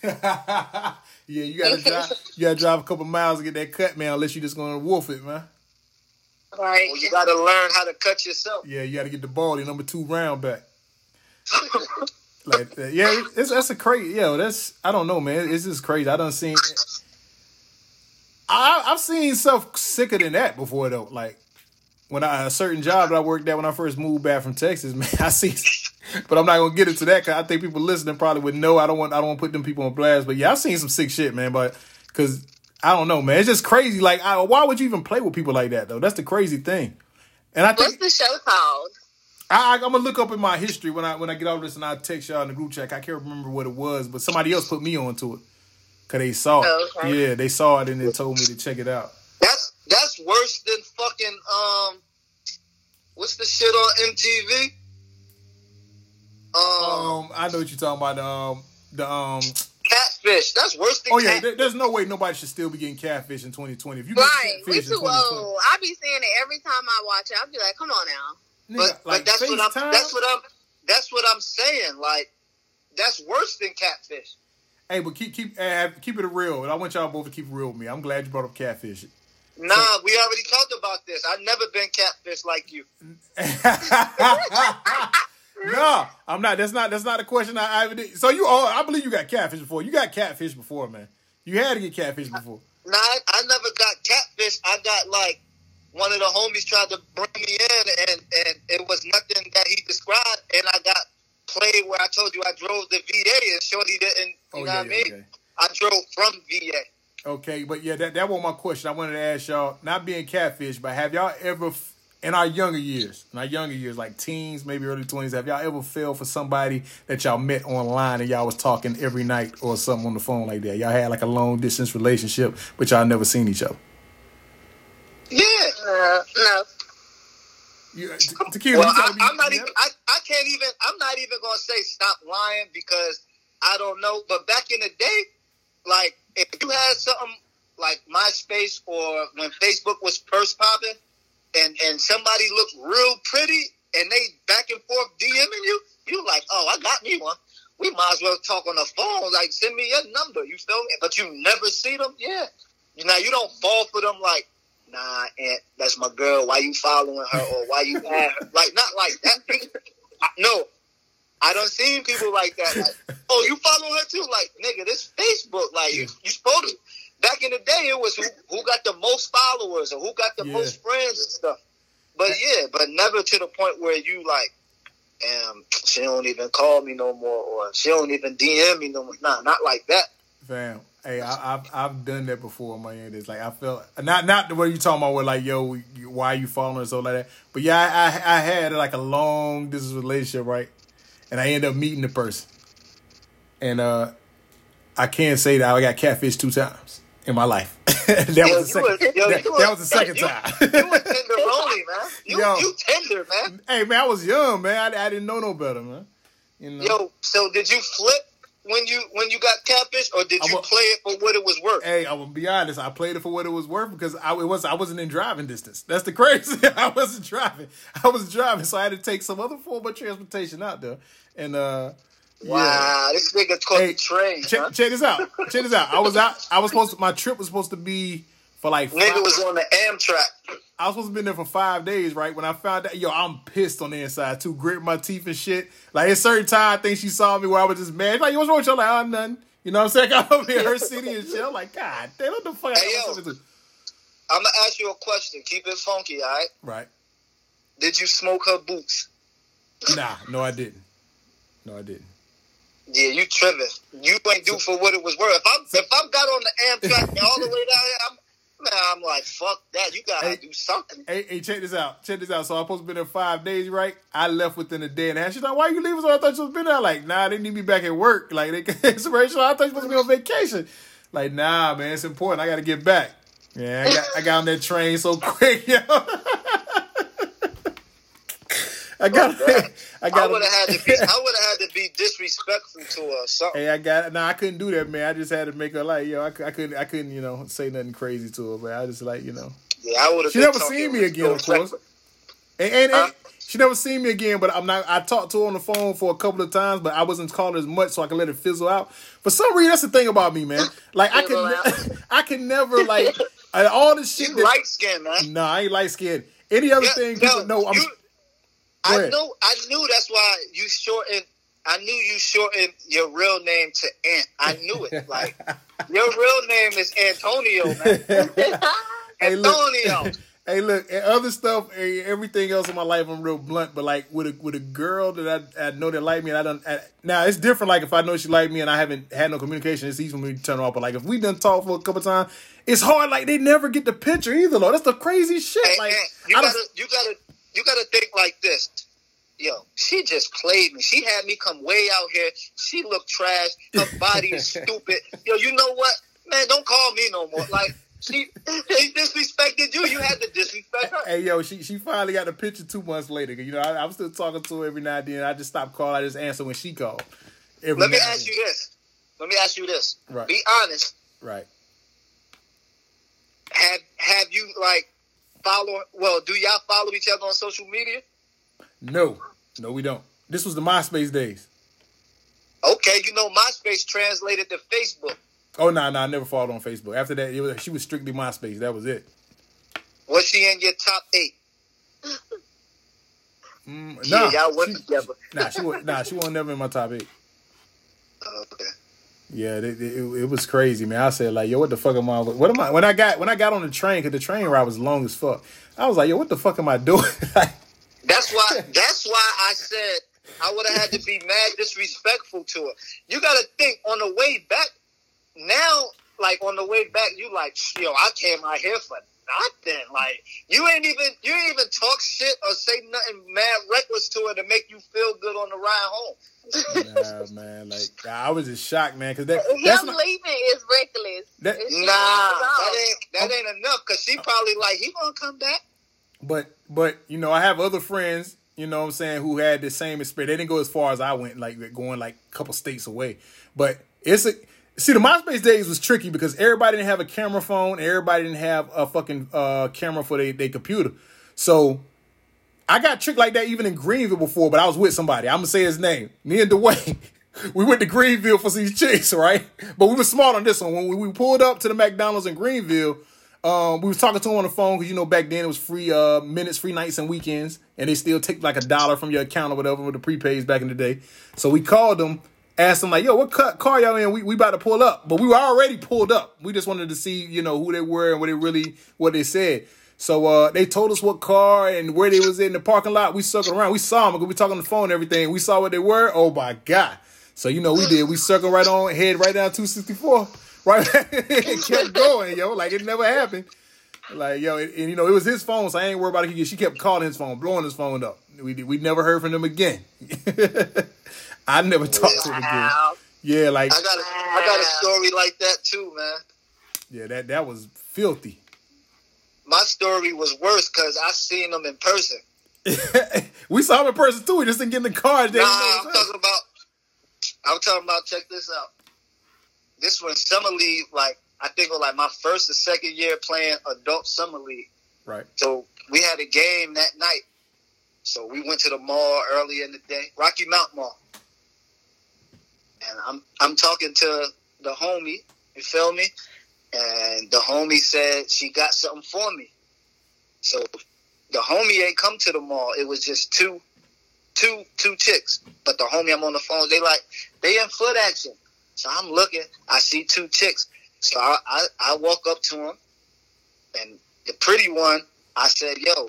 yeah, you gotta drive. You gotta drive a couple miles to get that cut, man. Unless you just gonna wolf it, man. right? Well, you got to learn how to cut yourself. Yeah, you gotta get the ball, the number two round back. like that. Yeah, it's that's a crazy. Yeah, that's I don't know, man. It's just crazy. I done seen. I I've seen stuff sicker than that before though. Like when I a certain job that I worked at when I first moved back from Texas, man. I see, but I'm not gonna get into that because I think people listening probably would know. I don't want I don't want to put them people on blast. But yeah, I've seen some sick shit, man. But because I don't know, man. It's just crazy. Like, I, why would you even play with people like that though? That's the crazy thing. And I What's think the show called? I, I'm gonna look up in my history when I when I get out of this and I text y'all in the group chat. I can't remember what it was, but somebody else put me onto it because they saw it. Oh, okay. Yeah, they saw it and they told me to check it out. That's that's worse than fucking um. What's the shit on MTV? Um, Um, I know what you're talking about. Um, the um. catfish. That's worse than Oh yeah, cat- there, there's no way nobody should still be getting catfish in 2020. If you Right, we catfish too 2020, old. I be saying it every time I watch it. I'll be like, come on now. nigga, but, like but that's what I'm. That's what I'm. That's what I'm saying. Like, that's worse than catfish. Hey, but keep keep keep it real. And I want y'all both to keep it real with me. I'm glad you brought up catfish. Nah, we already talked about this. I've never been catfish like you. no, I'm not. That's not. That's not a question I, I ever did. So you all, I believe you got catfish before. You got catfish before, man. You had to get catfish before. Nah, I, I never got catfish. I got like one of the homies tried to bring me in, and and it was nothing that he described. And I got played where I told you I drove the VA, and Shorty didn't. You Oh, know yeah, what I mean? okay. I drove from VA. Okay, but yeah, that that was my question. I wanted to ask y'all, not being catfish, but have y'all ever, in our younger years, in our younger years, like teens, maybe early twenties, have y'all ever fell for somebody that y'all met online and y'all was talking every night or something on the phone like that? Y'all had like a long distance relationship, but y'all never seen each other. Yeah. Uh, no. You, uh, Te- Tequila, Well, I, I'm not even. I, I can't even. I'm not even gonna say stop lying because I don't know. But back in the day, like if you had something like MySpace or when Facebook was first popping, and and somebody looked real pretty and they back and forth DMing you, you like, oh, I got me one. We might as well talk on the phone. Like, send me your number. You feel me? But you never see them. Yeah. Now you don't fall for them like nah, Aunt, that's my girl. Why you following her or why you? Like, not like that. No, I don't see people like that. Like, oh, you follow her too? Like, nigga, this Facebook. Like, you, you supposed to. Back in the day, it was who, who got the most followers or who got the Yeah. most friends and stuff. But yeah, but never to the point where you like, damn, she don't even call me no more or she don't even DM me no more. Nah, not like that. Fam, hey, I, I've I've done that before end. It's like I felt not not the way you talking about, where like yo, why are you falling us so like that? But yeah, I, I I had like a long distance relationship, right? and I end up meeting the person. And uh, I can't say that I got catfish two times in my life. that Yo, was the second. was- yo, that, you that was- was the second time. You were tenderoni, man. You Yo. you tender, man. hey man, I was young, man. I, I didn't know no better, man. You know. Yo, so did you flip when you when you got catfish, or did you wa- play it for what it was worth? Hey, I will be honest. I played it for what it was worth because I it was I wasn't in driving distance. That's the crazy. I wasn't driving. I was driving, so I had to take some other form of transportation out there. And uh, Wow, this nigga caught Hey, the train. check, huh? check this out. Check this out. I was out. I was supposed to. My trip was supposed to be for like. Five, Nigga was on the Amtrak. I was supposed to be there for five days, right? When I found out, yo, I'm pissed on the inside too, gritting my teeth and shit. Like at certain time, I think she saw me where I was just mad. Like, what's wrong with you? I'm like, oh, nothing. You know what I'm saying? I'm over here, her city and shit. I'm like, God damn, what the fuck? Hey, yo. I'm gonna ask you a question. Keep it funky, all right? Right? Did you smoke her boots? Nah, no, I didn't. No, I didn't. Yeah, you tripping. You ain't do for what it was worth. If I'm if I'm got on the Amtrak all the way down here, I'm I'm like, fuck that. You gotta Hey. do something. Hey, hey, check this out. Check this out. So I'm supposed to be there five days, right? I left within a day and a half. She's like, why you leaving? So I thought you was been there. Like, nah, they need me back at work. Like, they inspiration. I thought you supposed to be on vacation. Like, nah, man, it's important. I got to get back. Yeah, I got, I got on that train so quick, yo. I got, I I got. would have had to be. I would have had to be disrespectful to her. or Something. Hey, I got. No, I couldn't do that, man. I just had to make her like, yo. I, I couldn't. I couldn't, you know, say nothing crazy to her, but I just like, you know. Yeah, I would have. She never seen me again, of course. And, and, she never seen me again, but I'm not. I talked to her on the phone for a couple of times, but I wasn't calling as much, so I could let it fizzle out. For some reason, that's the thing about me, man. Like I can, I can never like all this shit. You That, light skinned man. nah, I ain't light skinned. Any other Yeah, thing, no, people know. I'm. you- I knew. I knew that's why you shortened. I knew you shortened your real name to Ant. I knew it. Like your real name is Antonio, man. Hey, look. Antonio. Hey, look, other stuff, eh, everything else in my life, I'm real blunt. But like with a with a girl that I, I know that like me, and I don't. I, now it's different. Like if I know she like me and I haven't had no communication, it's easy for me to turn off. But like if we done talk for a couple times, it's hard. Like they never get the picture either. Though that's the crazy shit. Hey, like you gotta, you gotta, you gotta think like this. Yo, she just played me. She had me come way out here. She looked trash. Her body is stupid. Yo, you know what, man? Don't call me no more. Like she, she disrespected you. You had to disrespect her. Hey yo, she she finally got the picture two months later. You know, I, I'm still talking to her every now and then. I just stop calling. I just answer when she called. Every Let me ask you this. Let me ask you this. Right. Be honest. Right. Have Have you like follow? Well, do y'all follow each other on social media? No, no, we don't. This was the MySpace days. Okay, you know MySpace translated to Facebook. Oh no, no, I never followed on Facebook. After that, it was, she was strictly MySpace. That was it. Was she in your top eight? Mm, Yeah, nah, y'all went she, together. nah, she was nah, she wasn't never in my top eight. Okay. Yeah, it, it, it was crazy, man. I said like, yo, what the fuck am I? What am I? When I got when I got on the train, because the train ride was long as fuck. I was like, yo, what the fuck am I doing? Like, That's why. That's why I said I would have had to be mad disrespectful to her. You got to think on the way back. Now, like on the way back, you like, yo, I came out here for nothing. Like you ain't even you ain't even talk shit or say nothing mad reckless to her to make you feel good on the ride home. nah, man, like I was just shocked, man, because that Him that's not, leaving is reckless. That- Nah, that ain't that ain't enough. Cause she probably like he gonna come back. But but you know, I have other friends, you know what I'm saying, who had the same experience. They didn't go as far as I went, like going like a couple states away. But it's a see the MySpace days was tricky because everybody didn't have a camera phone, everybody didn't have a fucking uh camera for their computer. So I got tricked like that even in Greenville before, but I was with somebody. I'm gonna say his name. Me and Dwayne. We went to Greenville for these chicks, right? But we were smart on this one. When we, pulled up to the McDonald's in Greenville, um, we was talking to him on the phone because you know back then it was free uh, minutes, free nights and weekends, and they still take like a dollar from your account or whatever with the prepays back in the day. So we called them, asked them like, "Yo, what car y'all in? We we about to pull up," but we were already pulled up. We just wanted to see you know who they were and what they really what they said. So uh, they told us what car and where they was in the parking lot. We circled around. We saw them we talking on the phone and everything. We saw what they were. Oh my god! So you know we did. We circled right on, head right down 264, right, and kept going, yo, like it never happened. Like yo, and, and, you know it was his phone, so I ain't worried about it. She kept calling his phone, blowing his phone up. We we never heard from them again. I never talked to him again. Yeah, like I got a, I got a story like that too, man. yeah, that that was filthy. My story was worse because I seen them in person. we saw him in person too. We just didn't get in the car. Nah, I'm up. talking about. I'm talking about. Check this out. This was summer league. Like I think it was like my first or second year playing adult summer league. Right. So we had a game that night. So we went to the mall early in the day, Rocky Mount Mall. And I'm I'm talking to the homie, you feel me? And the homie said she got something for me. So the homie ain't come to the mall. It was just two two two chicks. But the homie I'm on the phone, they like they in Footaction. So I'm looking, I see two chicks. So I I, I walk up to them and the pretty one, I said, "Yo,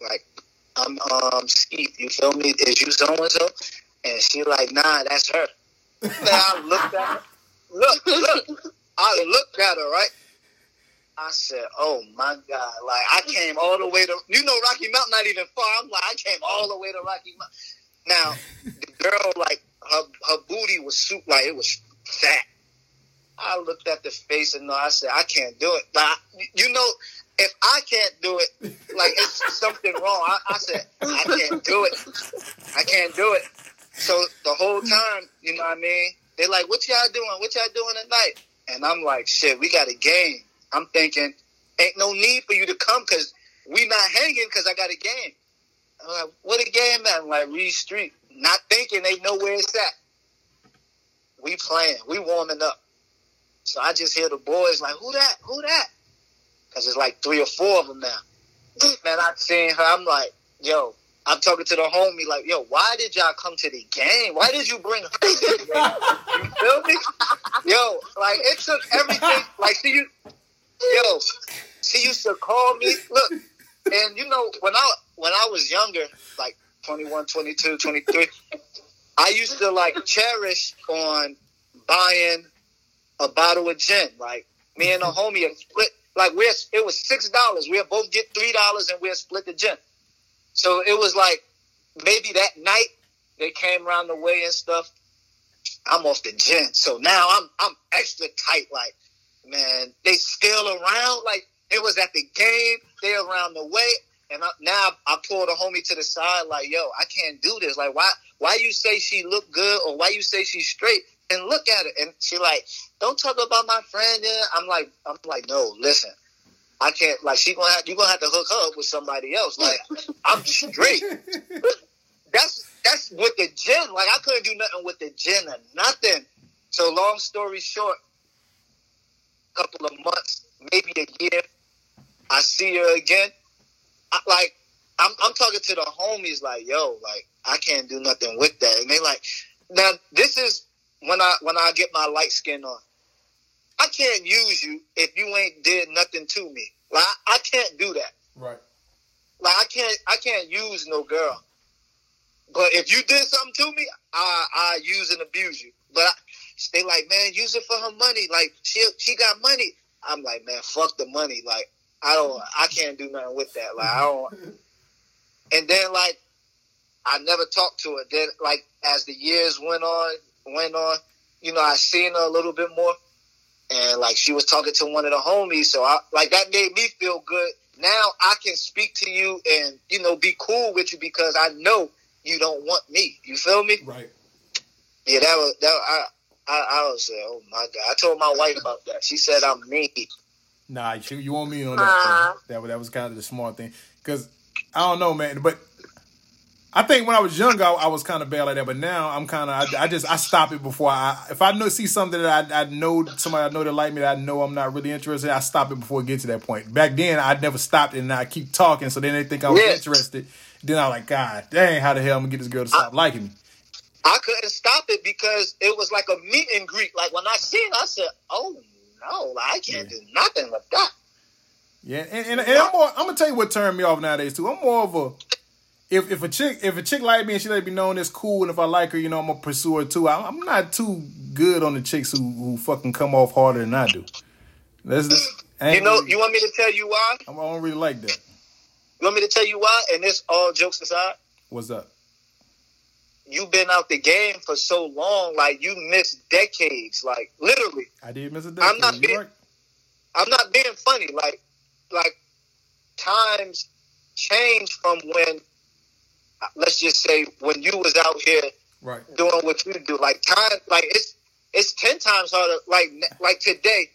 like, I'm um Skeet. You feel me? Is you so and so?" And she like, "Nah, that's her." Man, I looked at her. Look, look. I looked at her right. I said, "Oh my God!" Like I came all the way to you know Rocky Mountain, not even far. I'm like, I came all the way to Rocky Mountain. Now the girl, like her her booty was soup, like it was fat. I looked at the face and I said, I can't do it. Like, you know, if I can't do it, like it's something wrong. I, I said, I can't do it. I can't do it. So the whole time, you know what I mean? They're like, what y'all doing? What y'all doing tonight? And I'm like, shit, we got a game. I'm thinking, ain't no need for you to come because we not hanging because I got a game. I'm like, what a game at? I'm like, Reed Street. Not thinking they know where it's at. We playing. We warming up. So I just hear the boys like, who that? Who that? Because it's like three or four of them now. Man, I seen her. I'm like, yo, I'm talking to the homie like, yo, why did y'all come to the game? Why did you bring her to the game? You feel me? Yo, like it took everything. Like, see you, yo, she used to call me. Look, and you know when I when I was younger, like 21, 22, 23, I used to like cherish on buying a bottle of gin. Like me and a homie split. Like we're it was six dollars. We'll both get three dollars and we'll split the gin. So it was like maybe that night they came around the way and stuff. I'm off the gin. So now I'm I'm extra tight. Like man, they still around. Like it was at the game. They around the way. And I, now I pulled a homie to the side, like, yo, I can't do this. Like, why? Why you say she look good, or why you say she's straight? And look at it. And she like, don't talk about my friend. Yeah. I'm like, I'm like, no, listen, I can't. Like, she gonna have, you gonna have to hook her up with somebody else. Like, I'm straight. that's that's with the gin. Like, I couldn't do nothing with the gin or nothing. So, long story short, couple of months, maybe a year, I see her again. I, like I'm, I'm talking to the homies, like, yo, like I can't do nothing with that, and they like, now this is when I when I get my light skin on. I can't use you if you ain't did nothing to me. Like I, I can't do that. Right. Like I can't I can't use no girl. But if you did something to me, I I use and abuse you. But I, they like, man, use it for her money. Like she she got money. I'm like, man, fuck the money. Like I don't I can't do nothing with that. Like I don't. And then like I never talked to her. Then like as the years went on went on, you know, I seen her a little bit more. And like she was talking to one of the homies, so I like that made me feel good. Now I can speak to you and you know be cool with you because I know you don't want me. You feel me? Right. Yeah, that was that. I I, I was saying, oh my god. I told my wife about that. She said I'm mean. Nah, you, you want me on that? Uh. That that was kind of the smart thing because I don't know, man. But I think when I was younger, I, I was kind of bad like that. But now I'm kind of I, I just I stop it before I if I know see something that I, I know somebody I know that like me that I know I'm not really interested. I stop it before it gets to that point. Back then, I never stopped and I keep talking, so then they think I was Yeah. interested. Then I'm like, God dang, how the hell I'm gonna get this girl to stop liking me? I couldn't stop it because it was like a meet and greet. Like when I seen, it, I said, oh no, like, I can't do nothing with that. Yeah, and, and, and I'm more. I'm gonna tell you what turned me off nowadays too. I'm more of a if if a chick if a chick like me and she let me know and it's cool, and if I like her, you know, I'm gonna pursue her too. I, I'm not too good on the chicks who who fucking come off harder than I do. That's You know, really- you want me to tell you why? I don't really like that. You want me to tell you why? And this all jokes aside, What's up? you've been out the game for so long, like you missed decades, like literally. I did miss a day. I'm not being- right. I'm not being funny. Like, like times change from when, let's just say, when you was out here Right. doing what you do. Like time, like it's it's ten times harder. Like like today,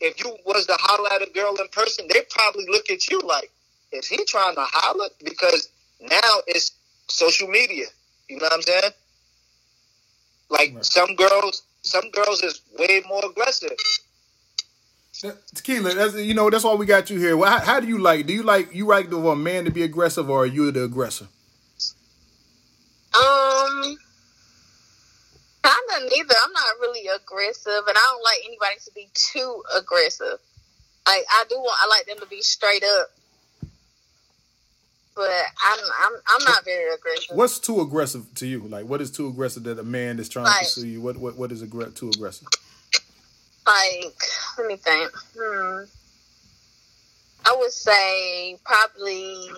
if you was to holler at a girl in person, they probably look at you like, is he trying to holler? Because now it's social media. You know what I'm saying? Like Right. some girls, some girls is way more aggressive. Tequila, that's you know that's why we got you here. How, how do you like? Do you like you like for a man to be aggressive, or are you the aggressor? Um, kind of neither. I'm not really aggressive, and I don't like anybody to be too aggressive. Like I do want, I like them to be straight up, but I'm I'm I'm not very aggressive. What's too aggressive to you? Like, what is too aggressive that a man is trying Like- to pursue you? What what what is aggr- too aggressive? Like, let me think. Hmm. I would say probably.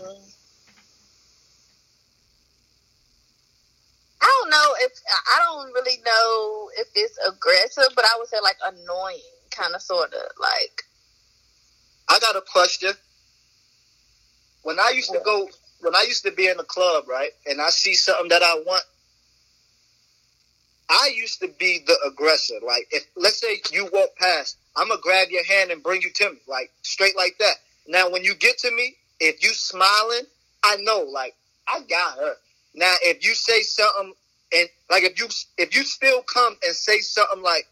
I don't know if I don't really know if it's aggressive, but I would say like annoying, kind of, sort of like. I got a question. When I used to go, when I used to be in the club, right, and I see something that I want, I used to be the aggressor. Like, if let's say you walk past, I'm gonna grab your hand and bring you to me, like straight like that. Now, when you get to me, if you smiling, I know, like, I got her. Now, if you say something, and like, if you if you still come and say something like,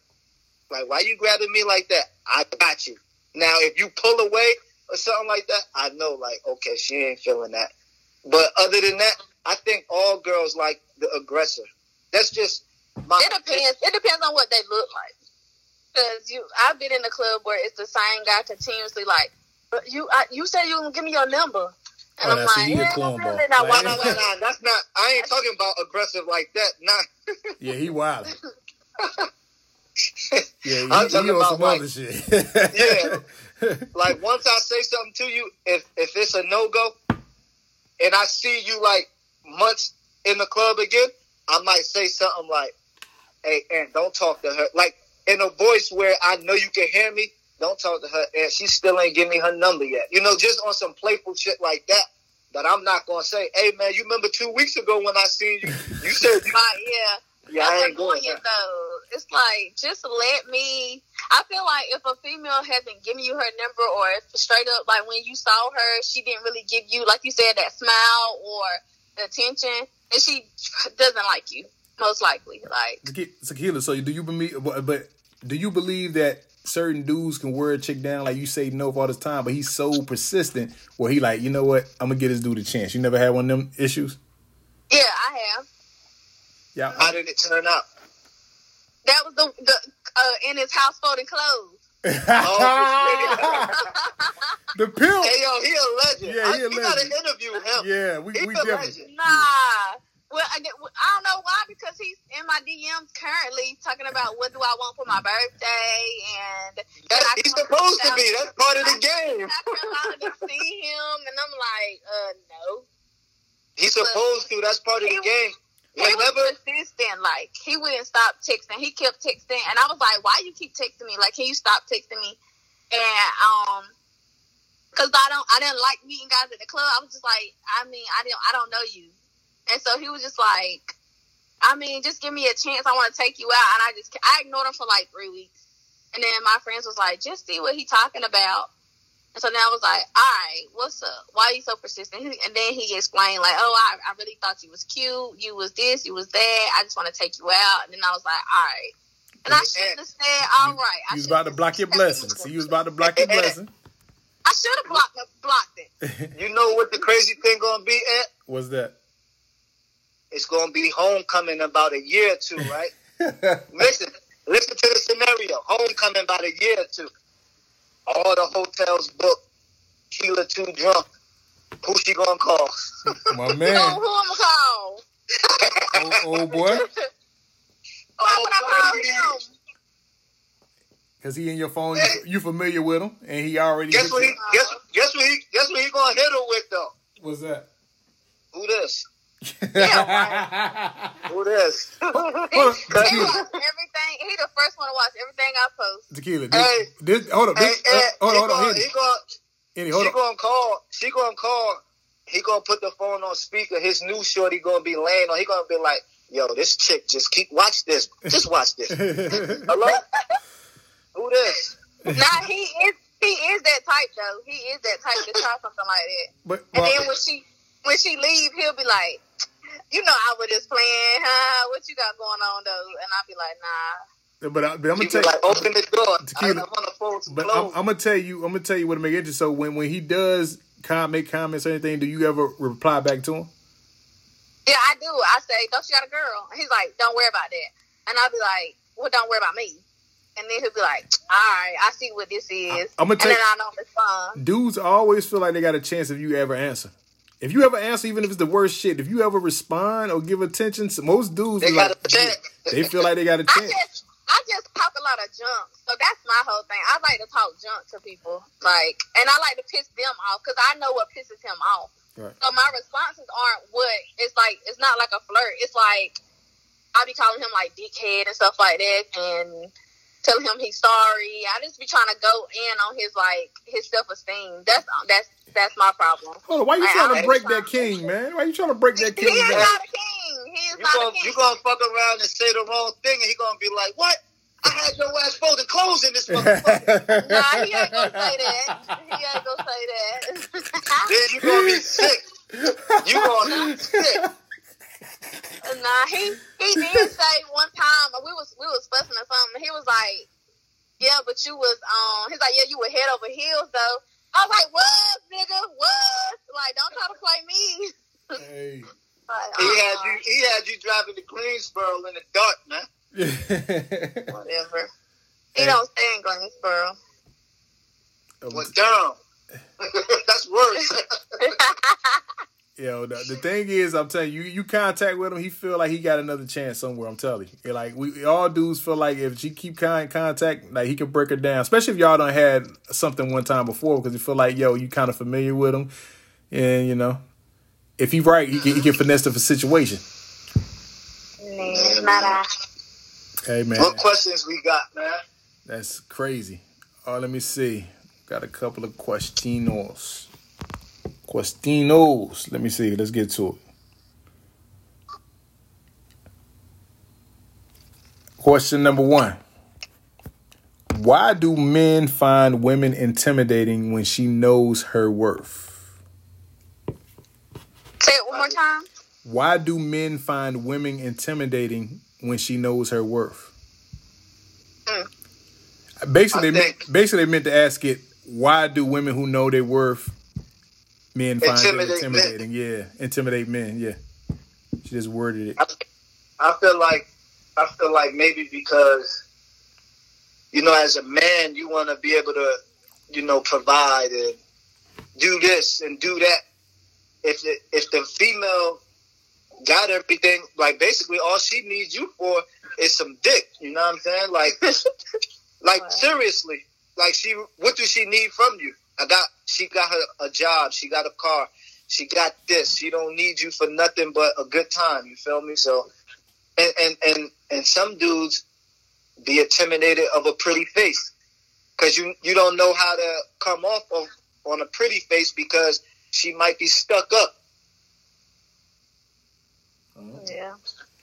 like, why you grabbing me like that? I got you. Now, if you pull away or something like that, I know, like, okay, she ain't feeling that. But other than that, I think all girls like the aggressor. That's just my. It depends. It depends on what they look like. Because you, I've been in a club where it's the same guy continuously like, but you, I, you said you gonna give me your number, and Oh, I'm like, he yeah, cornball. really? Now, Like- Nah, not? nah, nah, that's not. I ain't talking about aggressive like that. Nah. Yeah, he wild. Yeah, he, I'm talking on about, some like- other shit. Yeah. like once I say something to you, if if it's a no go, and I see you like months in the club again, I might say something like, "Hey, and don't talk to her." Like in a voice where I know you can hear me. Don't talk to her, and she still ain't give me her number yet. You know, just on some playful shit like that. That I'm not gonna say, "Hey, man, you remember two weeks ago when I seen you? You said, you, yeah. yeah, I That's ain't going." annoying though. It's like just let me. I feel like if a female hasn't given you her number, or if straight up like when you saw her, she didn't really give you, like you said, that smile or the attention, and she doesn't like you. Most likely, like Tequi- Tequila, so do you believe? But, but do you believe that certain dudes can wear a chick down like you say no for all this time, but he's so persistent where he like, you know what? I'm gonna get this dude a chance. You never had one of them issues? yeah, I have. Yeah. How did it turn out? That was the the uh, in his house folding clothes. Oh, the pimp. Hey yo, he a legend. Yeah, I, he a we gotta interview him. Yeah, we He we a definitely. legend. Nah. Well, I, I don't know why because he's in my DMs currently talking about what do I want for my birthday and he's supposed to be. That's part of the game. I to see him and I'm like, uh, no. He's supposed to. That's part of the He- game. He was Whenever persistent. Like he wouldn't stop texting. He kept texting, and I was like, "Why you keep texting me? Like, can you stop texting me?" And um, cause I don't, I didn't like meeting guys at the club. I was just like, I mean, I didn't, I don't know you, and so he was just like, I mean, just give me a chance. I want to take you out, and I just, I ignored him for like three weeks, and then my friends was like, just see what he talking about. And so then I was like, all right, what's up? Why are you so persistent? And then he explained, like, oh, I, I really thought you was cute. You was this, you was that. I just want to take you out. And then I was like, all right. And I should have said, all right. I You was about to block your said- blessings. You was about to block your blessing. I should have blocked, blocked it. you know what the crazy thing gonna be, at? What's that? It's gonna be homecoming about a year or two, right? listen, listen to the scenario. Homecoming about a year or two. All the hotels booked. Keela too drunk. Who she gonna call? My So man, who I'm going to call? old, old boy. Why would I oh, call him? Cause he in your phone, you, you familiar with him, and he already. Guess what? He, guess guess what he guess what he gonna hit her with though? What's that? Who this? Yeah, Who this? Hold he watch everything. He the first one to watch everything I post. tequila. This, Hey. this, hold on, this, hey, uh, hold he on, hold on, gonna, he gonna, Henny, hold she on. gonna call. She gonna call. He gonna put the phone on speaker. His new shorty gonna be laying on. He gonna be like, "Yo, this chick just keep watch this. Just watch this." Hello. Who this? Nah, he is he is that type though. He is that type to try something like that. But, And well, then when she when she leave, he'll be like, "You know, I was just playing, huh? What you got going on though?" And I'll be like, "Nah." but, I, but I'm gonna be tell like, "Open the door." I, Tequila. I'm on the But. I'm, I'm gonna tell you, I'm gonna tell you what to make it interesting. So when when he does com- make comments or anything, do you ever reply back to him? Yeah, I do. I say, "Don't you got a girl?" And he's like, "Don't worry about that." And I'll be like, "Well, don't worry about me." And then he'll be like, "All right, I see what this is." I'ma and take- then I don't respond. Dudes always feel like they got a chance if you ever answer. If you ever answer, even if it's the worst shit, if you ever respond or give attention, most dudes They got like, they feel like they got a chance. just I just talk a lot of junk. So that's my whole thing. I like to talk junk to people. Like and I like to piss them off because I know what pisses him off. Right. So my responses aren't what it's like it's not like a flirt. It's like I be calling him like dickhead and stuff like that and telling him he's sorry. I just be trying to go in on his like his self esteem. That's that's that's my problem. Hold on, why you Like, trying to break that king, man? Why you trying to break that He king is not a king. He is You not gonna a king. you gonna fuck around and say the wrong thing, and he gonna be like, "What? I had your ass folding clothes in this motherfucker." Nah, he ain't gonna say that. He ain't gonna say that. then you gonna be sick. You gonna be sick. Nah, he he did say one time we was we was fussing or something. He was like, "Yeah, but you was um." He's like, "Yeah, you were head over heels though." I was like, "What, nigga? What? Like, don't try to play me." Hey. Like, He had uh-uh, you. He had you driving to Greensboro in the dark, man. whatever. He don't stay in Greensboro. With Durham. That's worse. Yo, the, the thing is, I'm telling you, you contact with him, he feel like he got another chance somewhere. I'm telling you, like we all dudes feel like if she keep kind contact, like he can break her down. Especially if y'all don't had something one time before, because you feel like yo, you kind of familiar with him, and you know, if he right, he can, he can finesse the situation. Nah, not I. Hey man, what questions we got, man? that's crazy. Oh, let me see. Got a couple of questionos. Questionos. Let me see. Let's get to it. Question number one. Why do men find women intimidating when she knows her worth? Say it one more time. Why do men find women intimidating when she knows her worth? Mm. Basically, they meant, basically they meant to ask it. Why do women who know their worth men find them Intimidate men. intimidating? Yeah, intimidate men. Yeah, she just worded it. I, I feel like I feel like maybe because you know, as a man, you want to be able to, you know, provide and do this and do that. If the, if the female got everything, like basically all she needs you for is some dick. You know what I'm saying? Like, like seriously, like she, what does she need from you? I got, she got her a job, she got a car, she got this. She don't need you for nothing but a good time. You feel me? So, and and and, and some dudes be intimidated of a pretty face because you you don't know how to come off of on a pretty face because she might be stuck up. Yeah.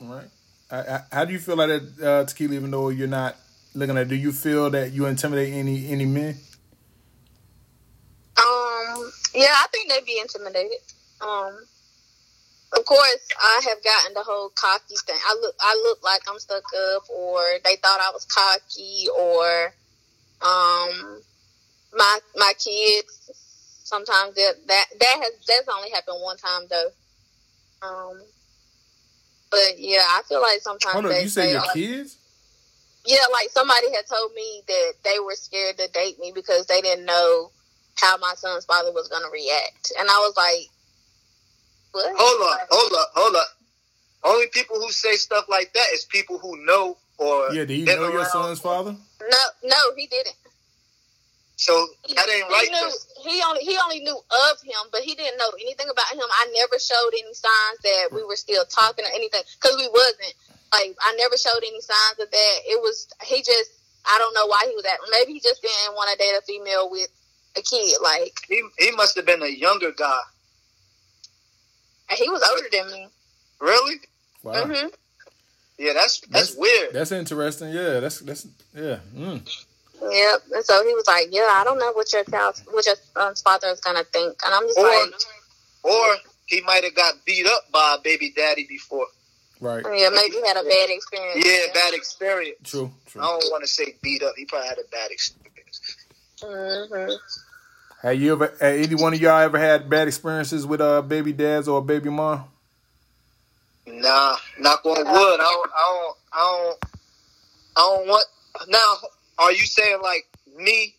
All right. I, I, how do you feel like that, uh, Tequila? Even though you're not looking at, do you feel that you intimidate any any men? Um. Yeah, I think they'd be intimidated. Um. Of course, I have gotten the whole cocky thing. I look, I look like I'm stuck up, or they thought I was cocky, or um, my my kids. Sometimes that that that has that's only happened one time though. Um. But yeah, I feel like sometimes Hold on, they you say your kids? yeah, like somebody had told me that they were scared to date me because they didn't know how my son's father was going to react. And I was like, what? Hold on, hold up, hold up. Only people who say stuff like that is people who know or Yeah, do you been know your son's father? No, No, no, he didn't. So He, that ain't he right. knew he only he only knew of him, but he didn't know anything about him. I never showed any signs that we were still talking or anything because we wasn't. Like I never showed any signs of that. It was he just I don't know why he was at. Maybe he just didn't want to date a female with a kid. Like He he must have been a younger guy. he was older than me. Really? Wow. hmm Yeah, that's that's, That's- weird. That's interesting. Yeah, that's that's yeah. Mm. Yep. And so he was like, "Yeah, I don't know what your child, what your um, father is gonna think," and I'm just Or like, or he might have got beat up by a baby daddy before. Right. "Yeah, maybe he had a bad experience." Yeah, bad experience. True. True. I don't want to say beat up. He probably had a bad experience. Hmm Have you ever? Have any one of y'all ever had bad experiences with uh baby dads or a baby mom? Nah, knock on wood. I don't. I don't. I don't. I don't want. Now, are you saying like me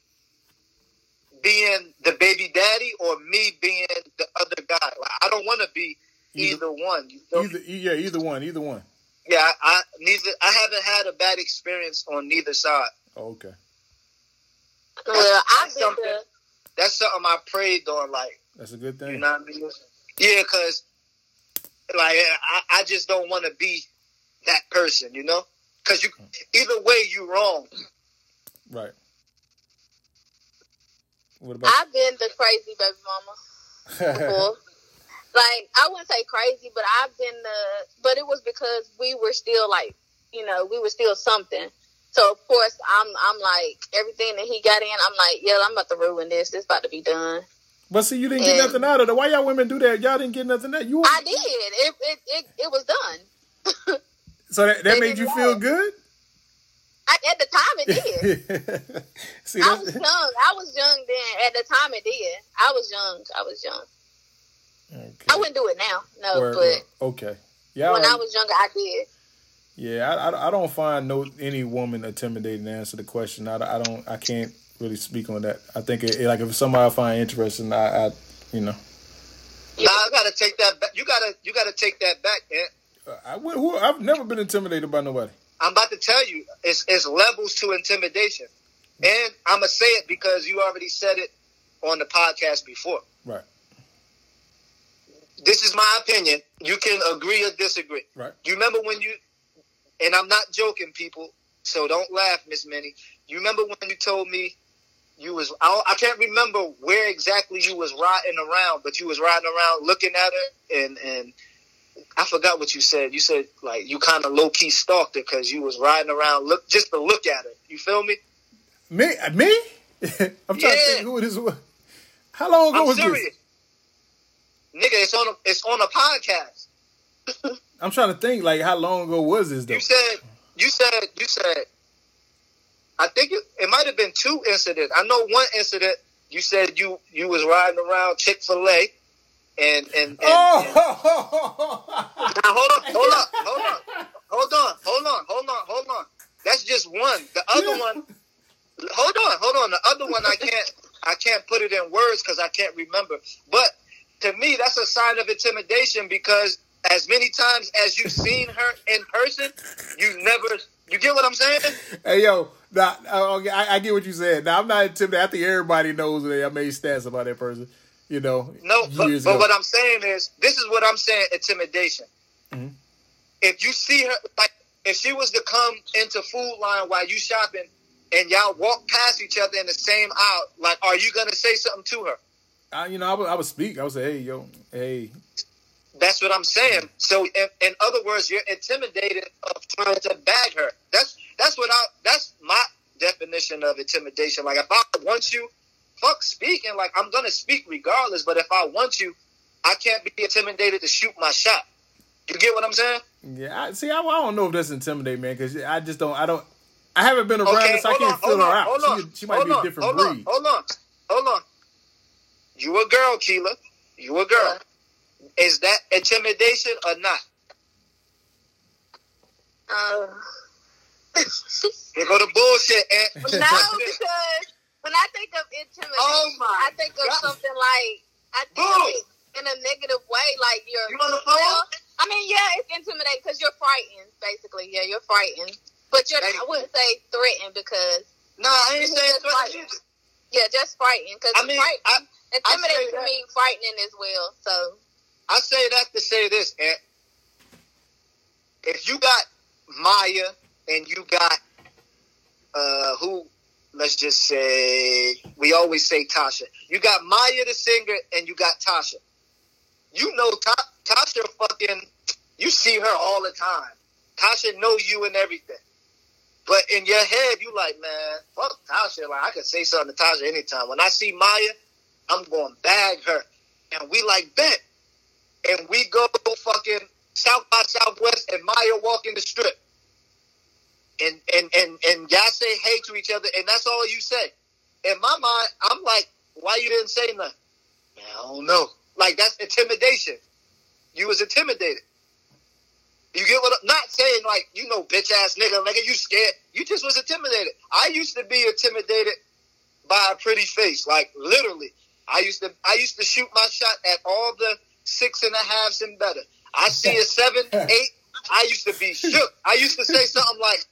being the baby daddy or me being the other guy? Like, I don't want to be Either- either, one. Me? Either yeah, either one, either one. Yeah, I, I neither. I haven't had a bad experience on neither side. Oh, okay. Well, I've been something. to. That's something I prayed on. Like That's a good thing. you know what I mean? Yeah, because like I, I just don't want to be that person. You know, because you either way you wrong. Right. What about? I've been the crazy baby mama before. like I wouldn't say crazy, but I've been the. But it was because we were still like, you know, we were still something. So of course I'm, I'm like everything that he got in. I'm like, yeah, I'm about to ruin this. It's about to be done. but see, you didn't get nothing out of it. Why y'all women do that? Y'all didn't get nothing out. You I did. It, it, it, it was done. so that, that made you feel good. I, at the time, it did. see, I was young. I was young then. At the time, it did. I was young. I was young. okay. I wouldn't do it now. No, Word, but okay. Yeah, when I was younger, I did. Yeah, I, I, I don't find no any woman intimidating to answer the question. I, I don't I can't really speak on that. I think it, like if somebody I find interesting, I, I you know Nah, I gotta take that back. You gotta you gotta take that back, man. Uh, I would- who, I've never been intimidated by nobody. I'm about to tell you, it's it's levels to intimidation, and I'm gonna say it because you already said it on the podcast before. Right, This is my opinion. You can agree or disagree. right. You remember when you, and I'm not joking, people. So don't laugh, Miss Minnie. You remember when you told me you was I, I can't remember where exactly you was riding around, but you was riding around looking at her, and and I forgot what you said. You said like you kind of low key stalked her because you was riding around look just to look at her. You feel me? Me uh, me. I'm trying to Yeah. think who it is. How long ago I'm was serious, this? nigga. It's on a, it's on a podcast. I'm trying to think like how long ago was this though? You said you said you said. I think it, it might have been two incidents. I know one incident. You said you you was riding around Chick Fil A, and and, and, and Oh, now hold on, hold on, hold on, hold on, hold on, hold on, hold on. That's just one. The other one, hold on, hold on. The other one, I can't I can't put it in words because I can't remember. But to me, that's a sign of intimidation because as many times as you've seen her in person, you never. You get what I'm saying? hey yo, nah, uh, okay, I, I get what you said. Now I'm not intimidated. I think everybody knows that I made stats about that person. You know, No, but, but what I'm saying is, this is what I'm saying: intimidation. Mhm. If you see her, like, if she was to come into Food Lion while you shopping, and y'all walk past each other in the same aisle, like, are you gonna say something to her? I, you know, I would, I would speak. I would say, hey, yo, hey, That's what I'm saying. So, in, in other words, you're intimidated of trying to bag her. That's that's what I. That's my definition of intimidation. Like, if I want you, fuck speaking. Like, I'm gonna speak regardless. But if I want you, I can't be intimidated to shoot my shot. You get what I'm saying? yeah. I, see, I, I don't know if that's intimidating, man, because I just don't. I don't. I haven't been around Okay, this. I can't on, feel hold her on, out. She, on, she might hold be a different hold breed. On, hold on, hold on. You a girl, Keela. You a girl. Is that intimidation or not? Um, Here go the bullshit. And no, because when I think of intimidation, Oh I think of God. something like I think Boom. in a negative way, like you're. You on the phone? Well, I mean, yeah, it's intimidating because you're frightened. Basically, yeah, you're frightened, but you're. I wouldn't say threatened because No, I ain't saying just threatening. Yeah, just frightened Because I mean, I, I intimidating say can that. mean frightening as well. So I say that to say this, and if you got Maya and you got uh who let's just say we always say Tasha. You got Maya the singer and you got Tasha. You know Ta- Tasha fucking you see her all the time. Tasha knows you and everything. But in your head you like, man, fuck Tasha. Like I could say something to Tasha anytime. When I see Maya, I'm going to bag her. And we like bet and we go fucking South by Southwest and Maya walk in the strip. And and and and y'all say hey to each other and that's all you say. In my mind, I'm like, why you didn't say nothing? I don't know. Like that's intimidation. You was intimidated. You get what I'm not saying like, you know, bitch ass nigga, nigga, you scared. You just was intimidated. I used to be intimidated by a pretty face. Like literally. I used to I used to shoot my shot at all the six and a halves and better. I see a seven, eight. I used to be shook. I used to say something like,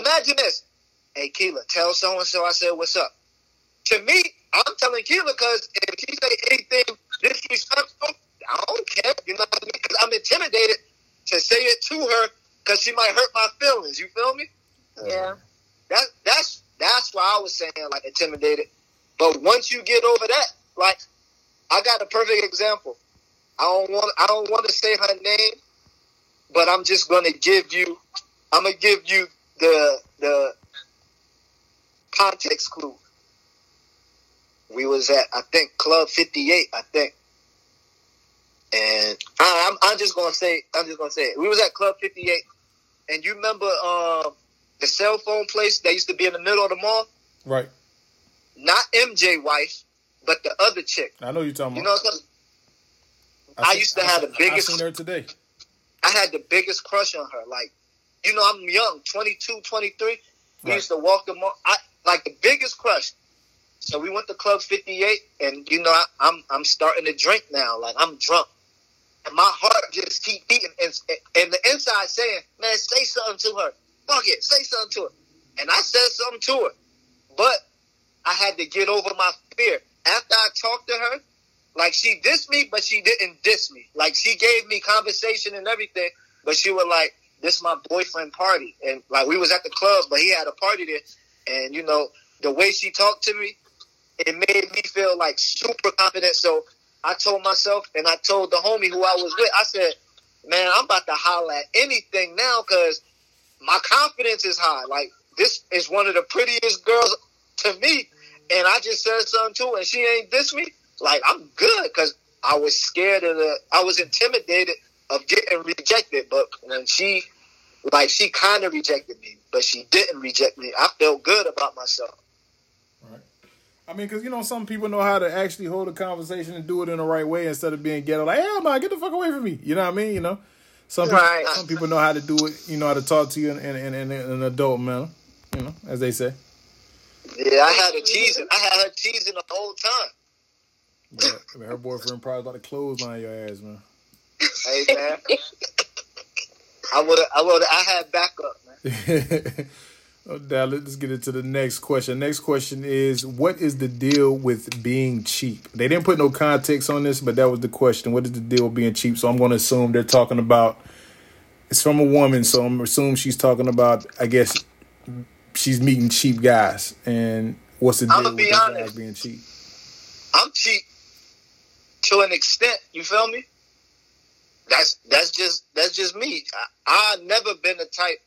"Imagine this, hey Keela, tell so and so." I said, "What's up?" To me, I'm telling Keela because if she say anything disrespectful, I don't care. You know what I mean? Because I'm intimidated to say it to her because she might hurt my feelings. You feel me? yeah, That that's that's why I was saying like intimidated. But once you get over that, like I got a perfect example. I don't want I don't want to say her name, but I'm just gonna give you I'm gonna give you the the context clue. We was at I think Club 58, I think. And I, I'm, I'm just gonna say I'm just gonna say it. We was at Club 58, and you remember um, the cell phone place that used to be in the middle of the mall? Right. Not MJ wife, but the other chick. I know you're talking You about. know what I'm? I used to have the biggest- I seen her today. I had the biggest crush on her. Like, you know, I'm young, 22, 23. We used to walk the mall. I like the biggest crush. So we went to Club 58, and you know, I, I'm I'm starting to drink now. Like I'm drunk, and my heart just keep beating, and, and the inside saying, "Man, say something to her. Fuck it, say something to her." And I said something to her, but I had to get over my fear. After I talked to her, like she dissed me, but she didn't diss me. Like she gave me conversation and everything, but she was like, "This my boyfriend party," and like we was at the club, but he had a party there, and you know the way she talked to me, it made me feel like super confident. So I told myself, and I told the homie who I was with, I said, "Man, I'm about to holler at anything now because my confidence is high. Like this is one of the prettiest girls to me." And I just said something to her, and she ain't diss me like I'm good because I was scared of the, I was intimidated of getting rejected. But when she, like, she kind of rejected me, but she didn't reject me. I felt good about myself. Right. I mean, because you know, some people know how to actually hold a conversation and do it in the right way instead of being ghetto. Like, hell no, get the fuck away from me. You know what I mean? You know, some people, Right. some people know how to do it. You know how to talk to you in, in, in, in an adult manner. You know, as they say. Yeah, I had her teasing. I had her teasing the whole time. But, I mean, her boyfriend probably about to clothesline your ass, man. Hey man, I would I would, I had backup, man. oh, now let's get into the next question. Next question is, what is the deal with being cheap? They didn't put no context on this, but that was the question. What is the deal with being cheap? So I'm going to assume they're talking about. It's from a woman, so I'm assuming she's talking about. I guess she's meeting cheap guys, and what's the deal with honest. guys being cheap? I'm cheap to an extent. You feel me? That's that's just that's just me. I, I've never been the type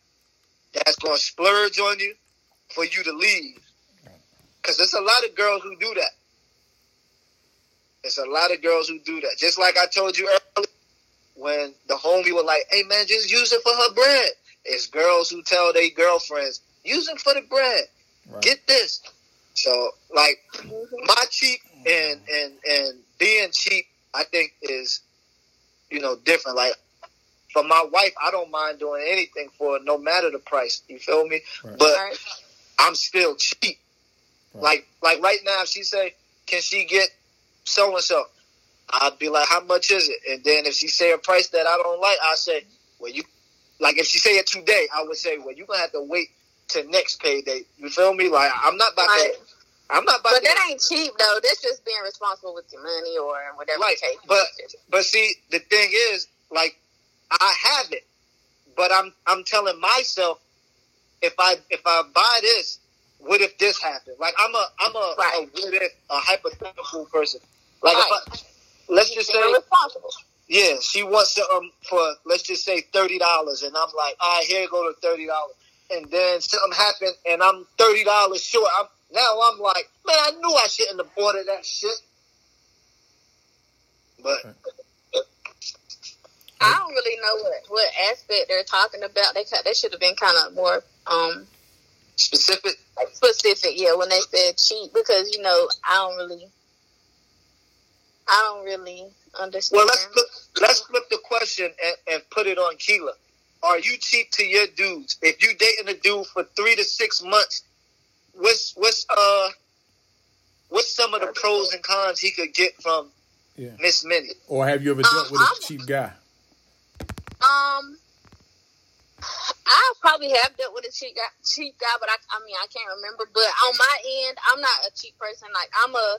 that's gonna splurge on you for you to leave. Cause there's a lot of girls who do that. There's a lot of girls who do that. Just like I told you earlier, when the homie was like, "Hey man, just use it for her bread." It's girls who tell their girlfriends, "Use it for the bread." Right. Get this. So like my cheap and and and being cheap, I think is you know different. Like for my wife, I don't mind doing anything for her, no matter the price. You feel me? Right. But Right. I'm still cheap. Right. Like like right now, if she say, "Can she get so and so?" I'd be like, "How much is it?" And then if she say a price that I don't like, I say, "Well, you." Like if she say it today, I would say, "Well, you're gonna have to wait to next payday. You feel me? Like I'm not about Right. to. I'm not But to. that ain't cheap though. That's just being responsible with your money or whatever Right, case. but but see, the thing is, like, I have it, but I'm I'm telling myself, if I if I buy this, what if this happened? Like, I'm a I'm a, Right. a what if a hypothetical person. Like, Right. if I, let's just say, responsible. yeah, she wants something um, for let's just say thirty dollars, and I'm like, all right, here go to thirty dollars, and then something happened, and I'm thirty dollars short. I'm now I'm like, man, I knew I shouldn't have ordered that shit, but. I don't really know what, what aspect they're talking about. They they should have been kind of more um specific. specific, yeah, when they said cheap because you know I don't really, I don't really understand. Well, let's flip, let's flip the question and, and put it on Keela. Are you cheap to your dudes? If you dating a dude for three to six months, what's what's uh what's some of the pros and cons he could get from Yeah. Miss Minnie? Or have you ever dealt with a cheap guy? Um, I probably have dealt with a cheap guy, cheap guy, but I, I mean, I can't remember. But on my end, I'm not a cheap person. Like I'm a,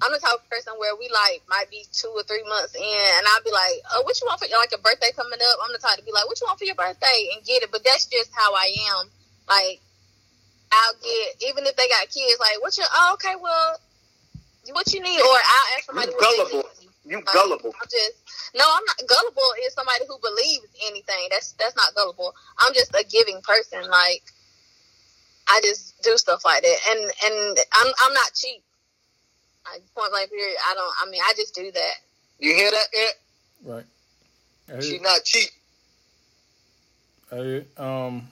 I'm the type of person where we like might be two or three months in, and I'll be like, "Oh, what you want for like a birthday coming up?" I'm the type to be like, "What you want for your birthday?" and get it. But that's just how I am. Like I'll get even if they got kids. Like, what you? Oh, okay, well, what you need? Or I'll ask somebody. You what gullible. You Like, gullible. I'm just no, I'm not gullible. Is somebody who believes anything. That's that's not gullible. I'm just a giving person. Like I just do stuff like that, and and I'm I'm not cheap. Like point blank period. I don't. I mean, I just do that. You hear that? Ed? Right. I She not cheap. I hear- um,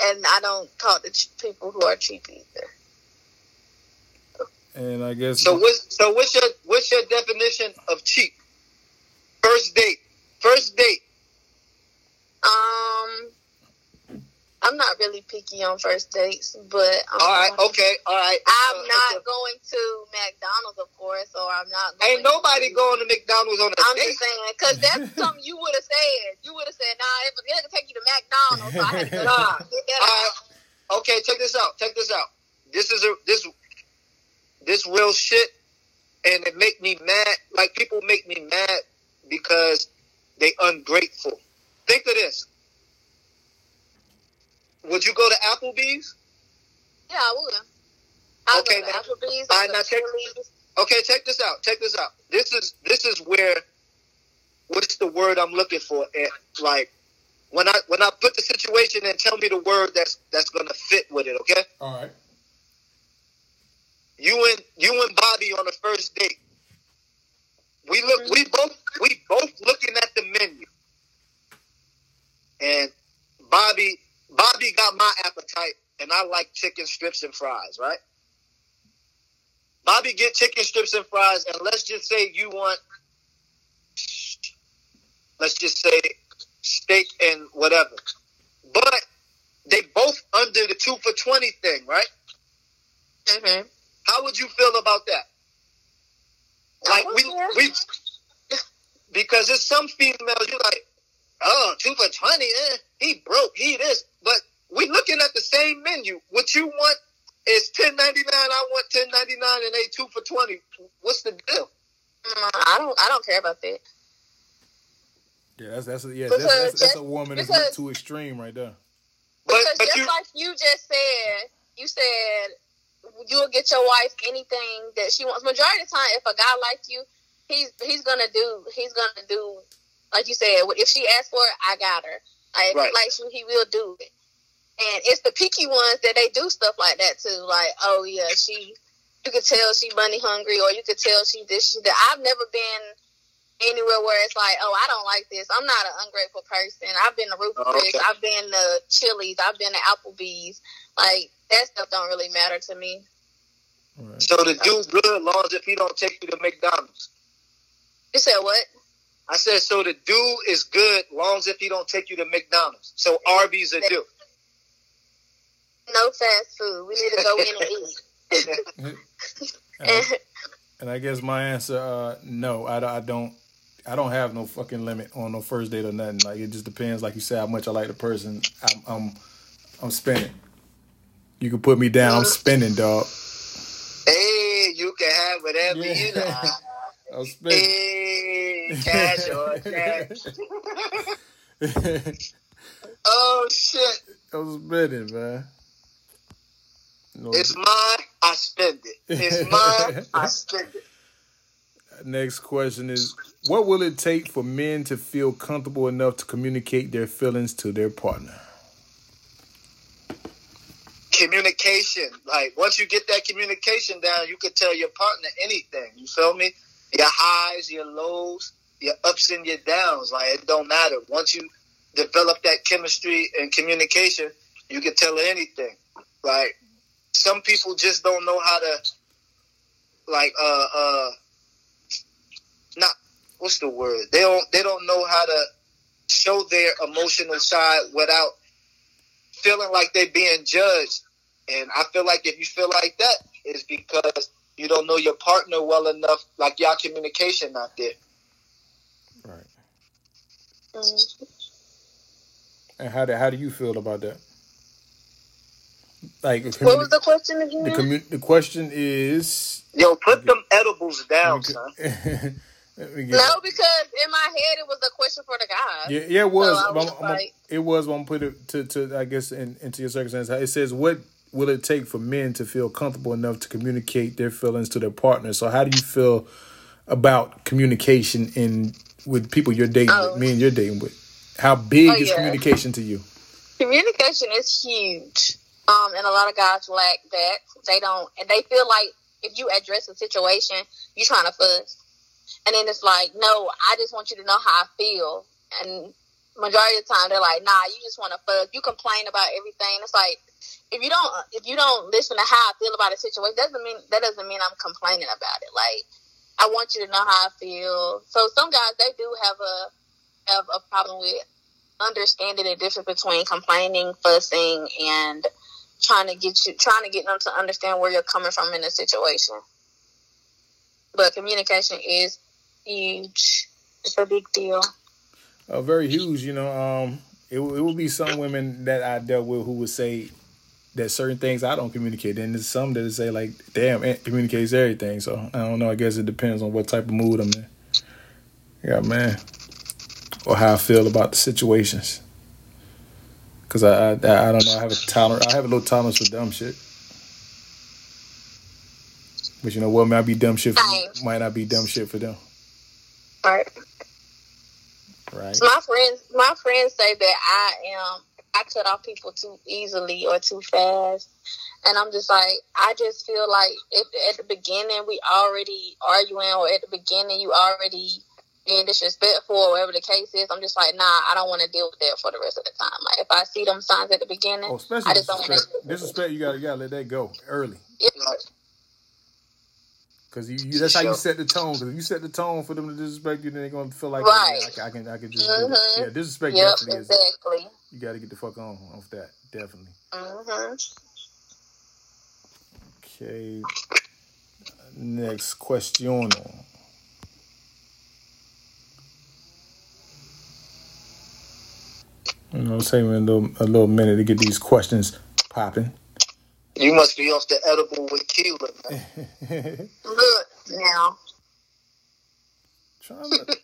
And I don't talk to ch- people who are cheap either. and I guess So what's so what's your what's your definition of cheap? First date. First date. Um, I'm not really picky on first dates, but um, All right. Okay. All right. I'm Uh, not okay. going to McDonald's, of course, or I'm not. Going Ain't nobody to- going to McDonald's on a I'm date. just saying because that's something you would have said. You would have said, "Nah, if they're gonna take you to McDonald's, so I had to go Nah. get that right. Okay, check this out. Check this out. This is a this this real shit, and it make me mad. Like people make me mad because they ungrateful. Think of this. Would you go to Applebee's? Yeah, I would. I'll Okay, go to now- Applebee's. all I'll right, go now check- Okay, check this out. Check this out. This is this is where what's the word I'm looking for? And like when I when I put the situation and tell me the word that's that's gonna fit with it. Okay. all right. you and you and Bobby on the first date. We look we mm-hmm. both we both looking at the menu. And Bobby Bobby got my appetite and I like chicken strips and fries, right? Bobby get chicken strips and fries and let's just say you want let's just say steak and whatever. But they both under the two for twenty thing, right? Mhm. How would you feel about that? Like we we because there's some females you're like, oh, two for twenty, eh, he broke, he this. But we looking at the same menu. What you want is ten ninety nine, I want ten ninety nine and they two for twenty. What's the deal? Mm, I don't. I don't care about that. Yeah, that's that's a, yeah, that's, that's, that's a woman that's too extreme right there. But Because but just you like you just said, you said you'll get your wife anything that she wants. Majority of the time, if a guy like you, he's he's gonna do he's gonna do like you said. If she asks for it, I got her. Like, if Right. he likes you, he will do it. And it's the picky ones that they do stuff like that too. Like, oh yeah, she you could tell she money hungry, or you could tell she this she that. I've never been anywhere where it's like, oh, I don't like this. I'm not an ungrateful person. I've been to Ruby Oh, Chris. okay. I've been to Chili's. I've been to Applebee's. Like that stuff don't really matter to me. Right. so the dude good long as if he don't take you to McDonald's. You said what? I said so the dude is good long as if he don't take you to McDonald's. So Arby's a do. No fast food. We need to go in and eat. And, and I guess my answer, uh, no, I, I don't. I don't have no fucking limit on no first date or nothing. Like it just depends, like you said, how much I like the person. I'm I'm, I'm spending. You can put me down. I'm spinning, dog. Hey, you can have whatever you like. I'm spinning. Hey, cash or cash. Oh shit! I'm spinning, man. No, It's mine. I spend it. It's mine. I spend it. Next question is What will it take for men to feel comfortable enough to communicate their feelings to their partner? Communication. Like once you get that communication down, you can tell your partner anything. You feel me? Your highs, your lows, your ups and your downs. Like it don't matter. Once you develop that chemistry and communication, you can tell her anything. Like some people just don't know how to like uh uh not what's the word? They don't they don't know how to show their emotional side without feeling like they're being judged. And I feel like if you feel like that, it's because you don't know your partner well enough, like y'all communication not there. Right. Mm. And how do, how do you feel about that? Like, What was the question again? the, commu- the question is. Yo, put them edibles down, Okay. son. Let me no, because in my head it was a question for the guys. Yeah, yeah, it was. So I but was I'm- I'm- like- it was. When I put it to, to I guess, in, into your circumstance. It says, "What will it take for men to feel comfortable enough to communicate their feelings to their partner?" So, how do you feel about communication in with people you're dating, Oh. with, men you're dating with? How big Oh, is yeah. communication to you? Communication is huge. Um, and a lot of guys lack that. They don't, and they feel like if you address a situation, you're trying to fuss. And then it's like, no, I just want you to know how I feel. And majority of the time, they're like, nah, you just want to fuss. You complain about everything. It's like, if you don't, if you don't listen to how I feel about a situation, doesn't mean that doesn't mean I'm complaining about it. Like, I want you to know how I feel. So some guys they do have a have a problem with understanding the difference between complaining, fussing, and trying to get you trying to get them to understand where you're coming from in a situation. But communication is huge. It's a big deal. Uh, very huge. You know, um, it, it will be some women that I dealt with who would say that certain things I don't communicate. And there's some that say like, "Damn, it communicates everything." So I don't know. I guess it depends on what type of mood I'm in. Yeah, man, or how I feel about the situations. Cause I, I I don't know. I have a tolerance. I have a little tolerance for dumb shit. But you know what? Might be dumb shit for me. Might not be dumb shit for them. Right. Right. My friends, my friends say that I am I cut off people too easily or too fast, and I'm just like I just feel like if at the beginning we already arguing or at the beginning you already being disrespectful or whatever the case is, I'm just like nah, I don't want to deal with that for the rest of the time. Like if I see them signs at the beginning, Oh, especially I just don't want disrespect. to. Disrespect, you gotta, you gotta let that go early. Like, Cause you, you that's how you set the tone. Cause if you set the tone for them to disrespect you, then they're gonna feel like, Right. yeah, I, can- I can, I can just, do it. Mhm. yeah, disrespect Yep, definitely is. exactly. You gotta get the fuck on off that, definitely. hmm Okay. Next question. You know, take me a little, a little minute to get these questions popping. you must be off the edible with Keela, man. Look now, Trying to.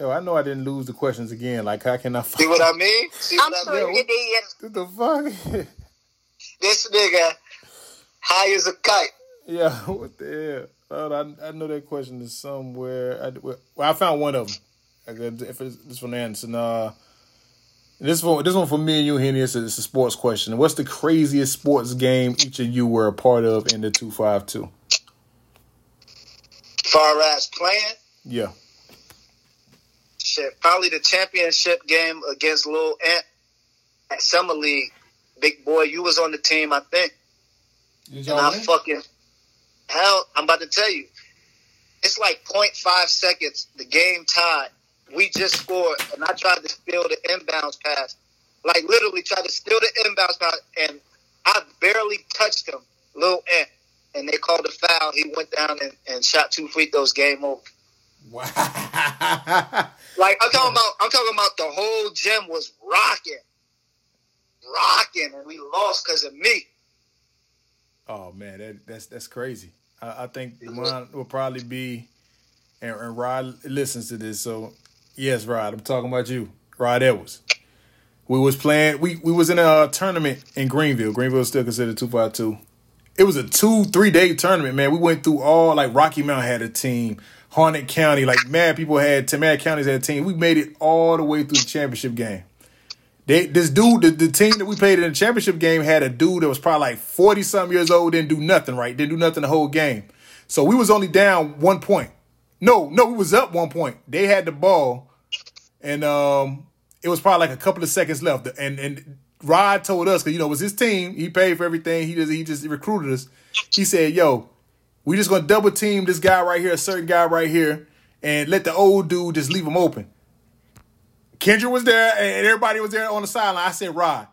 Yo, I know I didn't lose the questions again. Like, how can I? See what I mean? See I'm what I sure mean? you did. What the fuck? This nigga high as a kite. yeah, what the hell? I, I know that question is somewhere. I, well, I found one of them. I got- If it's this one Anderson, uh, this one, this one for me and you, Henny. It's a, it's a sports question. What's the craziest sports game each of you were a part of in the two five two? Far as playing. Yeah, Shit, probably the championship game against Lil Ant at Summer League. Big boy, you was on the team, I think. Did And I fucking hell, I'm about to tell you. It's like 0.5 seconds. The game tied. We just scored, and I tried to steal the inbounds pass. Like literally tried to steal the inbounds pass, and I barely touched him, little Ant. And they called a foul. He went down and, and shot two free throws. Game over. Wow. Like I'm talking about, I'm talking about the whole gym was rocking. rocking, and we lost because of me. Oh man, that that's that's crazy. I, I think mine will probably be, and, and Rod listens to this, so yes, Rod, I'm talking about you, Rod Edwards. We was playing. We we was in a uh, tournament in Greenville. Greenville is still considered two five two. It was a two three day tournament, man. We went through all like Rocky Mount had a team, Harnett County, like mad people had, mad counties had a team. We made it all the way through the championship game. They this dude, the, the team that we played in the championship game had a dude that was probably like forty something years old, didn't do nothing right, didn't do nothing the whole game. So we was only down one point. No, no, we was up one point. They had the ball, and um, it was probably like a couple of seconds left. And and Rod told us because you know it was his team. He paid for everything. He just he just recruited us. He said, "Yo, we just gonna double team this guy right here, a certain guy right here, and let the old dude just leave him open." Kendra was there and everybody was there on the sideline. I said, Rod,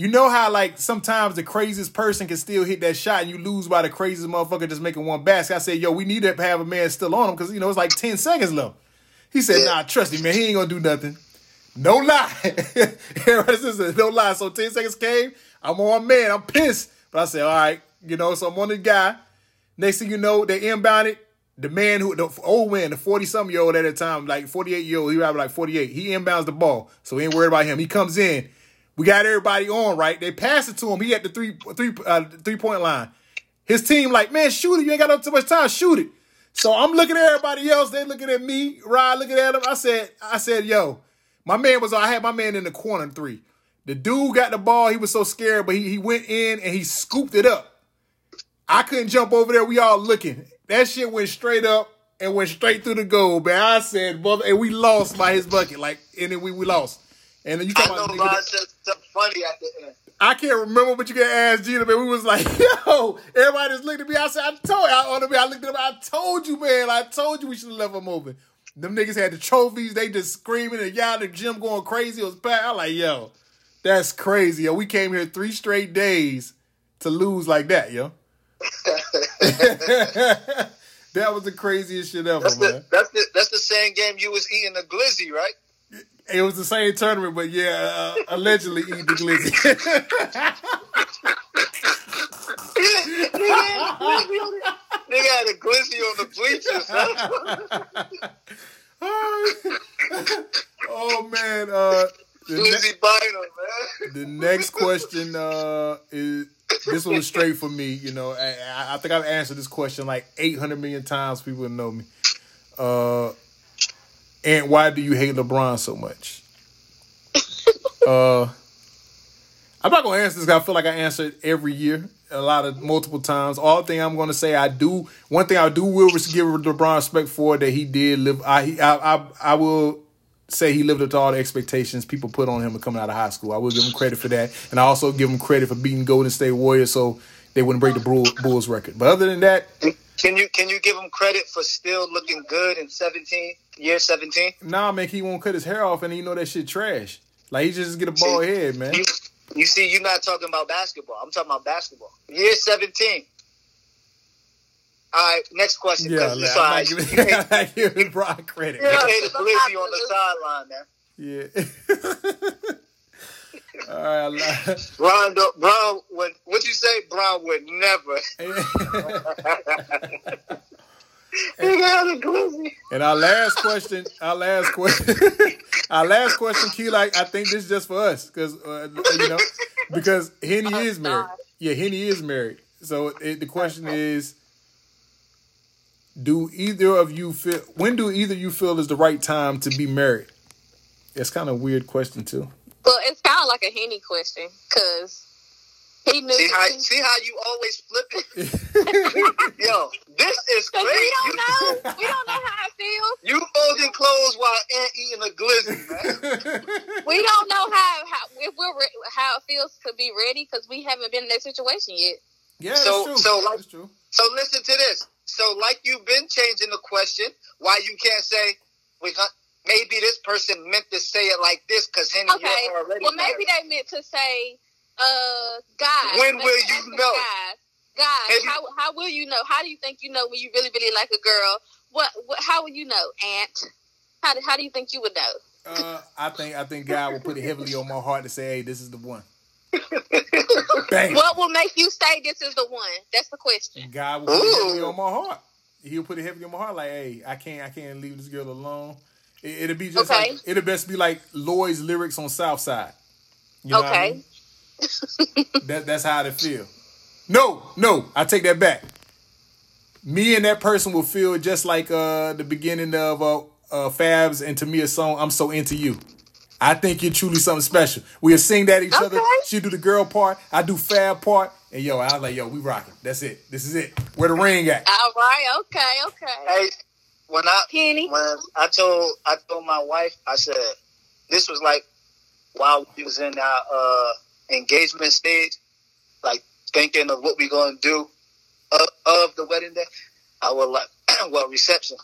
you know how like sometimes the craziest person can still hit that shot and you lose by the craziest motherfucker just making one basket. I said, yo, we need to have a man still on him because you know it's like 10 seconds left. He said, nah, trust me, man, he ain't gonna do nothing. No lie. No lie. So 10 seconds came, I'm on man, I'm pissed. But I said, all right, you know, so I'm on the guy. Next thing you know, they inbounded the man who the old man, the 40 something year old at the time, like 48 year old, he was like 48. He inbounds the ball. So we ain't worried about him. He comes in. We got everybody on, right? They pass it to him. He at the three three uh, three point line. His team like, man, shoot it. You ain't got too much time. Shoot it. So I'm looking at everybody else. They looking at me. Rod looking at him. I said, I said, yo, my man was. I had my man in the corner three. The dude got the ball. He was so scared, but he, he went in and he scooped it up. I couldn't jump over there. We all looking. That shit went straight up and went straight through the goal, man. I said, brother, and we lost by his bucket. Like, and then we, we lost. And then you I talking know about Rod nigga, said something funny at the end. I can't remember, but you can ask Gina, man. We was like, yo, everybody just looked at me. I said, I told you, I, on me, I looked at him, I told you, man, I told you we should have left him open. Them niggas had the trophies, they just screaming and yelling, the gym going crazy. It was packed. I'm like, yo, that's crazy. Yo, we came here three straight days to lose like that, yo. that was the craziest shit ever, That's man. the that's the that's the same game you was eating the glizzy, right? It was the same tournament, but yeah, uh, allegedly eat the glizzy. Nigga had a glizzy on the bleachers. Huh? oh man, uh, the, ne- glizzy man. the next question uh, is this one was straight for me. You know, I, I- I think I've answered this question like eight hundred million times. People know me. Uh, and why do you hate LeBron so much? uh, I'm not gonna answer this. I feel like I answer it every year, a lot of multiple times. All thing I'm gonna say, I do one thing I do will give LeBron respect for that he did live. I he, I, I I will say he lived up to all the expectations people put on him coming out of high school. I will give him credit for that, and I also give him credit for beating Golden State Warriors so they wouldn't break the Bull, Bulls record. But other than that, Can you can you give him credit for still looking good in seventeen year seventeen? nah, man, he won't cut his hair off, and he know that shit trash. Like he just get a bald head, man. You, you see, you're not talking about basketball. I'm talking about basketball. Year seventeen. All right, next question. Yeah, 'cause like, it's I'm all not right. giving, You hate- I'm not giving Brock credit. you man. hate a on the sideline, man. Yeah. All right, I lied. Brown, don't- Brown would. What'd you say? Brown would never. He got a glizzy. And our last question, our last question, our last question, Key, like I think this is just for us because uh, you know because Henny is married. Yeah, Henny is married. So it, the question is, do either of you feel when do either you feel is the right time to be married? It's kind of a weird question too. Well, it's kind of like a henny question because he knew. See how see how you always flip it. Yo, this is crazy. we don't know. We don't know how it feels. You folding clothes while Ant eating a glizzy, man. We don't know how how if we're re- how it feels to be ready because we haven't been in that situation yet. Yeah, So- true. so, like- true. So listen to this. So like you've been changing the question, why you can't say we got maybe this person meant to say it like this because Henny Okay. you're already Well, maybe they meant to say, uh, guys. When will you know? Guys, guys Maybe- how how will you know? How do you think you know when you really really like a girl? What, what how will you know, Ant? How do, how do you think you would know? Uh, I think I think God will put it heavily on my heart to say, "Hey, this is the one." Bang. What will make you say this is the one? That's the question. God will put it heavily on my heart. He'll put it heavily on my heart. Like, hey, I can't, I can't leave this girl alone. It, it'll be just Okay. like it'll best be like Lloyd's lyrics on Southside. You know what I Okay. mean? That, that's how it feel. No, no, I take that back. Me and that person will feel just like uh the beginning of uh, uh Fabs and Tamia's song "I'm So Into You." I think you're truly something special. We'll sing that each other. She do the girl part, I do Fab part, and yo, I was like, yo, we rocking. That's it. This is it. Where the ring at? All right. Okay. Okay. Hey, when I Penny. when I told I told my wife, I said this was like while we was in our uh, engagement stage, like thinking of what we gonna do of, of the wedding day. I was like, well, reception.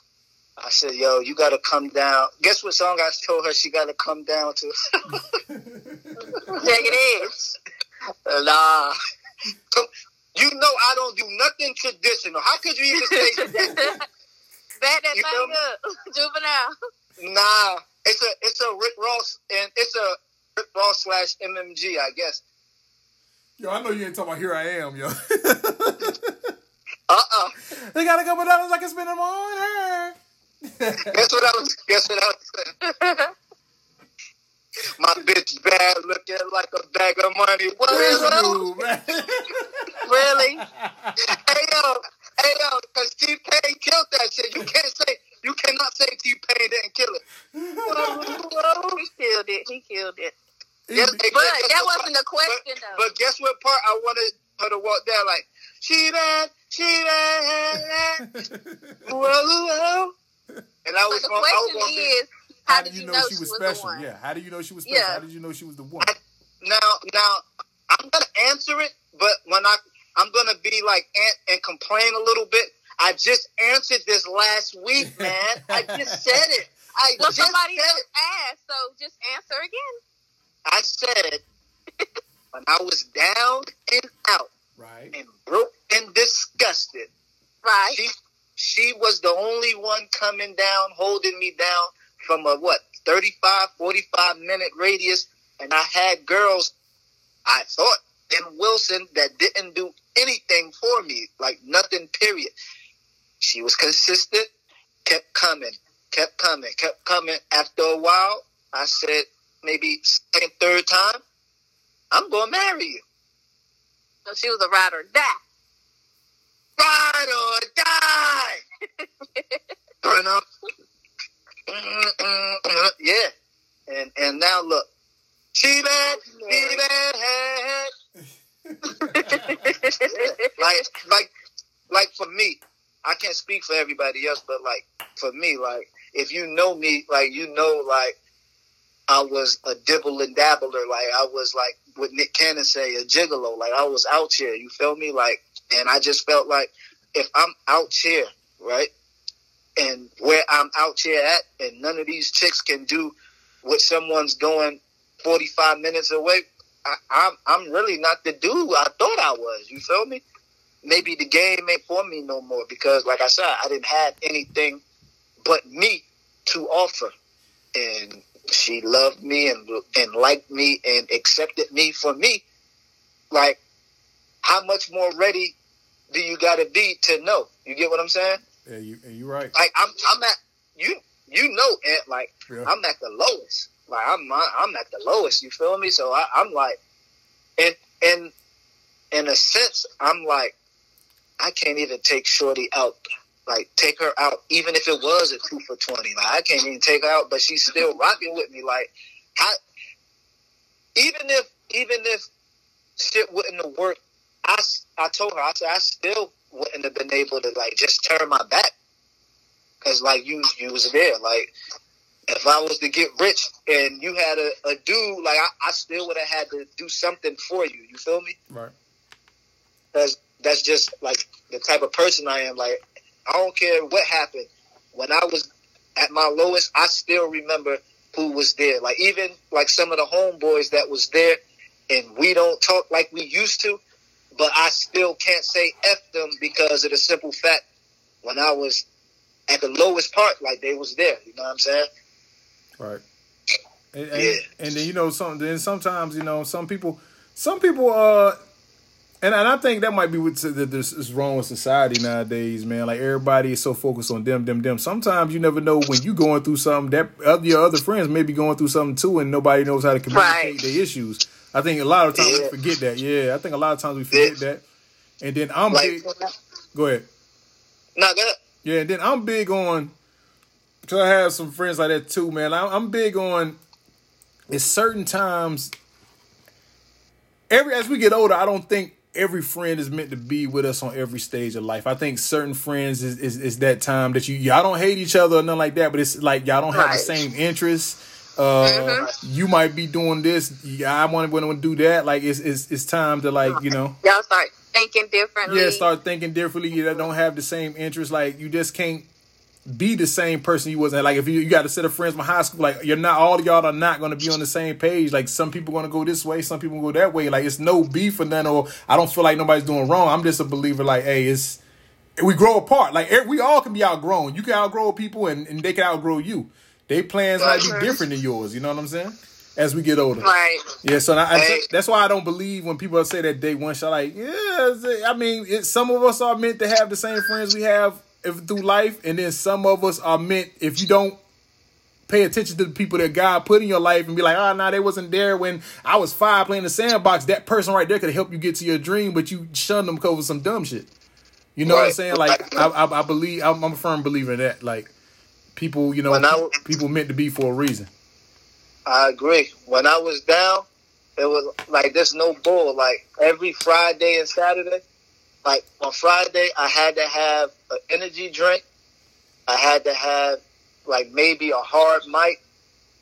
I said, yo, you gotta come down. Guess what song I told her she gotta come down to? There it is. nah. You know I don't do nothing traditional. How could you even say that? Back that You feel thing up. Juvenile. Nah, it's a it's a Rick Ross and it's a Ross slash MMG, I guess. Yo, I know you ain't talking about here I am, yo. Uh uh they got a couple dollars I can spend them on her. Guess what I was guess what I was saying? My bitch bad looking like a bag of money. What is man. Really? Hey yo, hey yo, cause T Pain killed that shit. You can't say you cannot say T Pain didn't kill it. he killed it. He killed it. Yes, But that wasn't part- the question, but, though. But guess what part I wanted her to walk down like she bad, she bad, whoa, whoa. And I So was the going, I was question going to is, how, did you know, she was, special? the one? Yeah. How do you know she was special? Yeah. How did you know she was the one? now now I'm gonna answer it, but when I I'm gonna be like ant and complain a little bit. I just answered this last week, man. I just said it. I Well, just somebody said else it. asked, so just answer again. I said when I was down and out Right. and broke and disgusted, Right. she she was the only one coming down, holding me down from a what 35, 45 minute radius, and I had girls. I thought in Wilson that didn't do anything for me, like nothing. Period. She was consistent, kept coming, kept coming, kept coming. After a while, I said maybe second, third time, I'm gonna marry you. So she was a ride or die. Ride or die. Up. Yeah. And and now look. She bad, she bad. like like like for me, I can't speak for everybody else, but like for me, like if you know me, like you know, like I was a dibble and dabbler, like I was like what Nick Cannon say, a gigolo, like I was out here. You feel me? Like, and I just felt like if I'm out here, right, and where I'm out here at, and none of these chicks can do what someone's going 45 minutes away. I, I'm I'm really not the dude I thought I was. You feel me? Maybe the game ain't for me no more because, like I said, I didn't have anything but me to offer, and she loved me and and liked me and accepted me for me. Like, how much more ready do you got to be to know? You get what I'm saying? Yeah, you, you right. Like, I'm I'm at you you know, Ant, like Yeah. I'm at the lowest. Like I'm I'm at the lowest. You feel me? So I, I'm like, and in in a sense, I'm like, I can't even take Shorty out. Like take her out, even if it was a two for twenty. Like I can't even take her out, but she's still rocking with me. Like, how? Even if even if shit wouldn't have worked, I, I told her I said I still wouldn't have been able to like just turn my back because like you you was there. Like if I was to get rich and you had a, a dude, like I, I still would have had to do something for you. You feel me? Right. That's that's just like the type of person I am. Like I don't care what happened. When I was at my lowest, I still remember who was there. Like even like some of the homeboys that was there, and we don't talk like we used to. But I still can't say f them because of the simple fact when I was at the lowest part, like they was there. You know what I'm saying? Right. And, and, Yeah. and then you know some then sometimes you know some people some people uh and, and I think that might be this is wrong with society nowadays, man. Like everybody is so focused on them, them, them. Sometimes you never know when you going through something that other, your other friends may be going through something too, and nobody knows how to communicate Right. their issues. I think a lot of times Yeah. we forget that. Yeah, I think a lot of times we forget Yeah. that. And then I'm Like, big. Go ahead. nah, go ahead. Yeah, and then I'm big on. Cause I have some friends like that too, man. I'm, I'm big on. It's certain times. Every as we get older, I don't think every friend is meant to be with us on every stage of life. I think certain friends is is, is that time that you y'all don't hate each other or nothing like that, but it's like y'all don't have the same interests. Uh, you might be doing this. Yeah, I want to do that. Like it's it's it's time to like you know. Y'all start thinking differently. Yeah, start thinking differently. You don't have the same interests. Like you just can't be the same person you wasn't. Like if you, you got a set of friends from high school, like you're not all y'all are not going to be on the same page. Like some people going to go this way, some people go that way. Like it's no beef or none. Or I don't feel like nobody's doing wrong. I'm just a believer. Like hey, it's we grow apart. Like we all can be outgrown. You can outgrow people, and, and they can outgrow you. They plans might be Mhm. different than yours. You know what I'm saying? As we get older. Right. Yeah, so I, that's why I don't believe when people say that day one shot. Like, yeah, I mean, it, some of us are meant to have the same friends we have through life, and then some of us are meant if you don't pay attention to the people that God put in your life and be like, ah, oh, no, they wasn't there when I was five playing the sandbox. That person right there could help you get to your dream, but you shunned them because of some dumb shit. You know what I'm saying? Like, I, I, I believe I'm, I'm a firm believer in that. Like, people, you know, I- people meant to be for a reason. I agree. When I was down, it was like there's no bull. Like every Friday and Saturday, like on Friday, I had to have an energy drink. I had to have like maybe a hard mic,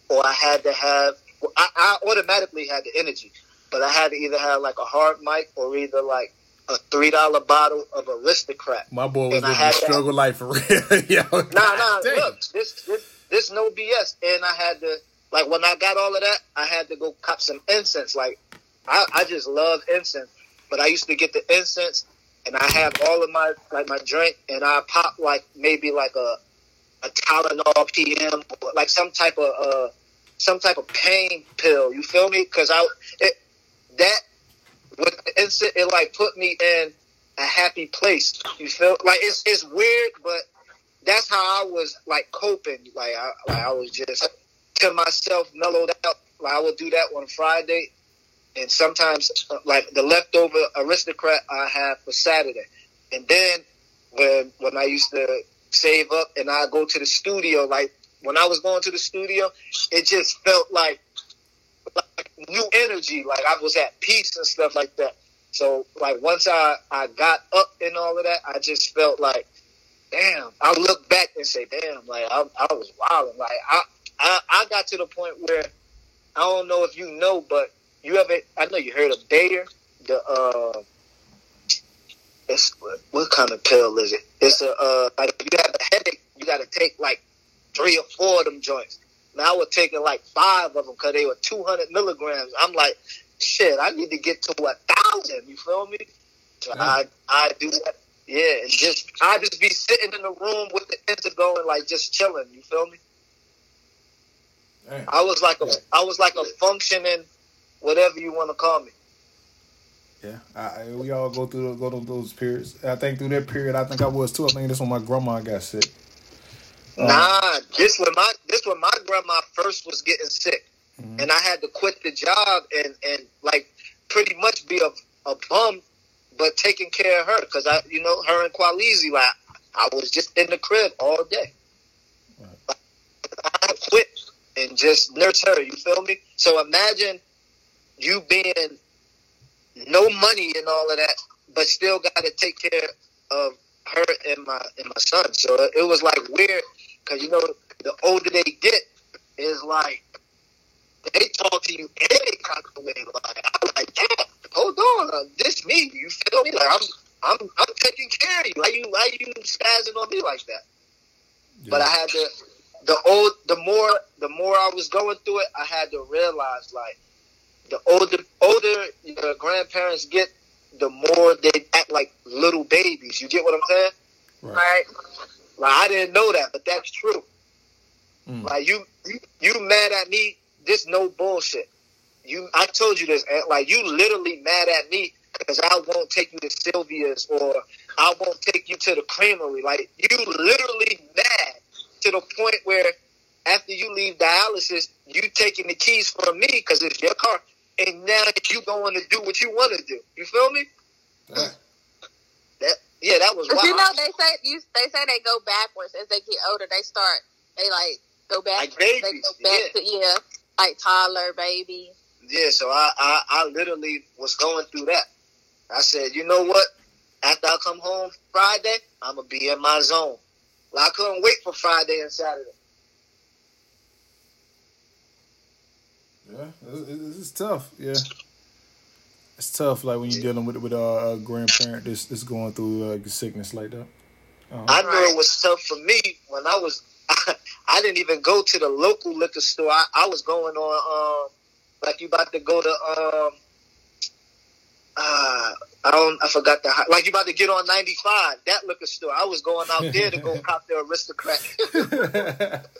or I had to have. well, I, I automatically had the energy, but I had to either have like a hard mic or either like a three dollar bottle of aristocrat. My boy was And living a had that- struggle life for real. Yo, Nah, nah, damn. look, this, this, this no BS. And I had to, like, when I got all of that, I had to go cop some incense. Like, I, I just love incense, but I used to get the incense, and I have all of my, like, my drink, and I pop, like, maybe like a, a Tylenol PM, or like some type of, uh, some type of pain pill. You feel me? Because I, it, that, with the incense, it, like, put me in a happy place. You feel like it's it's weird, but that's how I was like coping. Like I, like I was just to myself mellowed out. Like I would do that on Friday, and sometimes uh, like the leftover aristocrat I have for Saturday, and then when when I used to save up and I go to the studio, like when I was going to the studio, it just felt like like new energy. Like I was at peace and stuff like that. So like once I I got up and all of that, I just felt like, damn. I look back and say, damn, like I, I was wilding. Like I, I I got to the point where I don't know if you know, but you ever I know you heard of Bayer, the uh. It's what kind of pill is it? It's a uh, like if you have a headache, you got to take like three or four of them joints. Now I was taking like five of them because they were two hundred milligrams. I'm like, shit, I need to get to a thousand. You feel me? So I I do that. Yeah, and just I just be sitting in the room with the Insta and like just chilling. You feel me? Damn. I was like a I was like a functioning, whatever you want to call me. Yeah, I, we all go through go through those periods. I think through that period, I think I was too. I think this when my grandma got sick. Um, Nah, this when my this when my grandma first was getting sick, and I had to quit the job and and like pretty much be a a bum, but taking care of her because I you know her and Qualizi like I was just in the crib all day. I quit and just nurse her. You feel me? So imagine you being no money and all of that, but still got to take care of her and my and my son. So it was like weird because you know the older they get is like they talk to you any kind of way. Like I'm like, damn, hold on, uh, this me. You feel me? Like I'm I'm I'm taking care of you. Why you why you spazzing on me like that? But I had to the old the more the more I was going through it, I had to realize like the older older your grandparents get, the more they act like little babies. You get what I'm saying? Right. Like I didn't know that, but that's true. Mm. Like you, you, you mad at me? This no bullshit. you. I told you this, Ant, like you literally mad at me because I won't take you to Sylvia's or I won't take you to the creamery. Like you literally mad to the point where after you leave dialysis, you taking the keys from me because it's your car, and now you going to do what you want to do. You feel me? Yeah. That yeah, that was But wild. you know, they say you they say they go backwards as they get older. They start they like go backwards. they babies, go back to yeah, like toddler baby. Yeah, so I, I I literally was going through that. I said, you know what? After I come home Friday, I'm gonna be in my zone. Well, I couldn't wait for Friday and Saturday. Yeah, it's, it's, tough. Yeah, it's tough. Like when you're dealing with with a, a grandparent that's, that's going through uh, sickness like that. Uh-huh. I know it was tough for me when I was. I didn't even go to the local liquor store. I, I was going on um like you about to go to um uh I don't I forgot the like you about to get on ninety five that liquor store. I was going out there to go cop the aristocrat.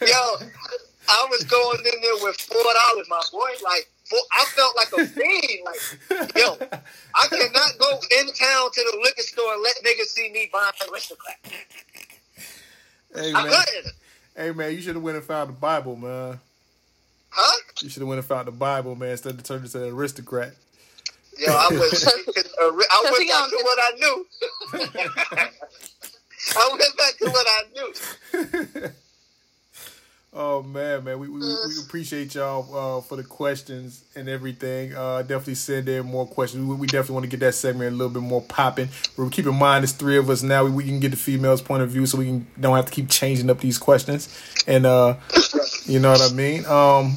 Yo, I was going in there with four dollars, my boy. Like four, I felt like a fiend. Like yo, I cannot go in town to the liquor store and let niggas see me buying an aristocrat. hey I man, couldn't. hey man, you should have went and found the Bible, man. Huh? You should have went and found the Bible, man, instead of turning to an aristocrat. Yo, I was. I went he back to what I knew. I went back to what I knew. Oh man, man, we we, we appreciate y'all uh, for the questions and everything. Uh, definitely send in more questions. We, we definitely want to get that segment a little bit more popping. But keep in mind, it's three of us now. We, we can get the females' point of view, so we can don't have to keep changing up these questions. And uh, you know what I mean. Um,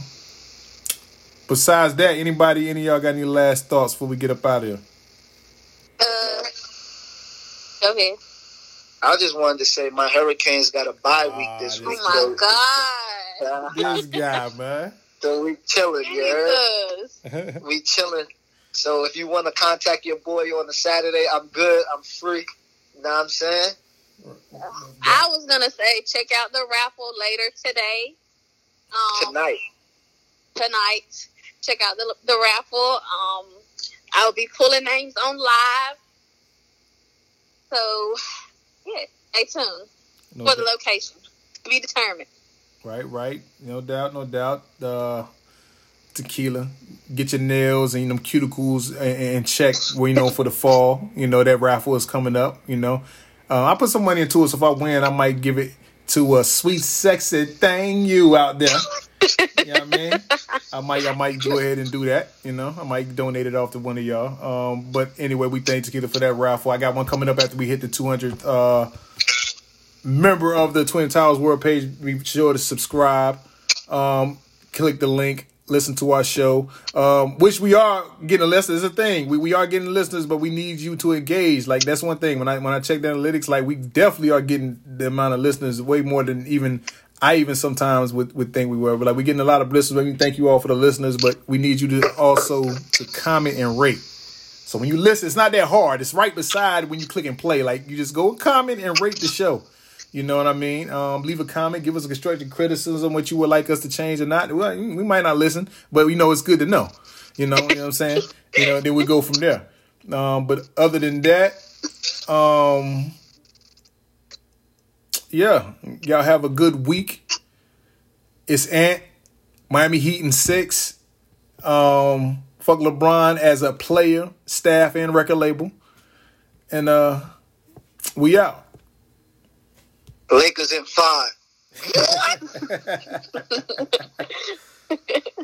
besides that, anybody, any of y'all got any last thoughts before we get up out of here? Uh, go ahead. I just wanted to say my Hurricanes got a bye week Ah, this this- week. Oh my god. God. This guy, man. So we chilling, yeah. Jesus. We chilling. So if you want to contact your boy on a Saturday, I'm good. I'm free. You know what I'm saying? I was gonna say check out the raffle later today. Um, Tonight. tonight. Check out the the raffle. Um, I'll be pulling names on live. So, yeah, stay tuned No for the location to be determined. Right, right. No doubt, no doubt. Uh, tequila. Get your nails and them cuticles and, check where you know for the fall. You know that raffle is coming up. You know, uh, I put some money into it. So if I win, I might give it to a sweet, sexy thing you out there. you know what I mean? I might, I might go ahead and do that. You know, I might donate it off to one of y'all. Um, but anyway, we thank Tequila for that raffle. I got one coming up after we hit the 200 uh, member of the Twin Towers World page. Be sure to subscribe. Um, click the link. Listen to our show, um, which we are getting listeners. It's a thing. We, we are getting listeners, but we need you to engage. Like that's one thing. When I when I check the analytics, like we definitely are getting the amount of listeners way more than even I even sometimes would, would think we were. But like we're getting a lot of listeners. We thank you all for the listeners, but we need you to also to comment and rate. So when you listen, it's not that hard. It's right beside when you click and play. Like you just go comment and rate the show. You know what I mean? Um, leave a comment, give us a constructive criticism, what you would like us to change or not. Well, we might not listen, but we know it's good to know. You know, you know what I'm saying? You know, then we go from there. Um, but other than that, um, yeah, y'all have a good week. It's Ant, Miami Heat in six. Um, fuck LeBron as a player, staff, and record label. And uh we out. Lakers in five.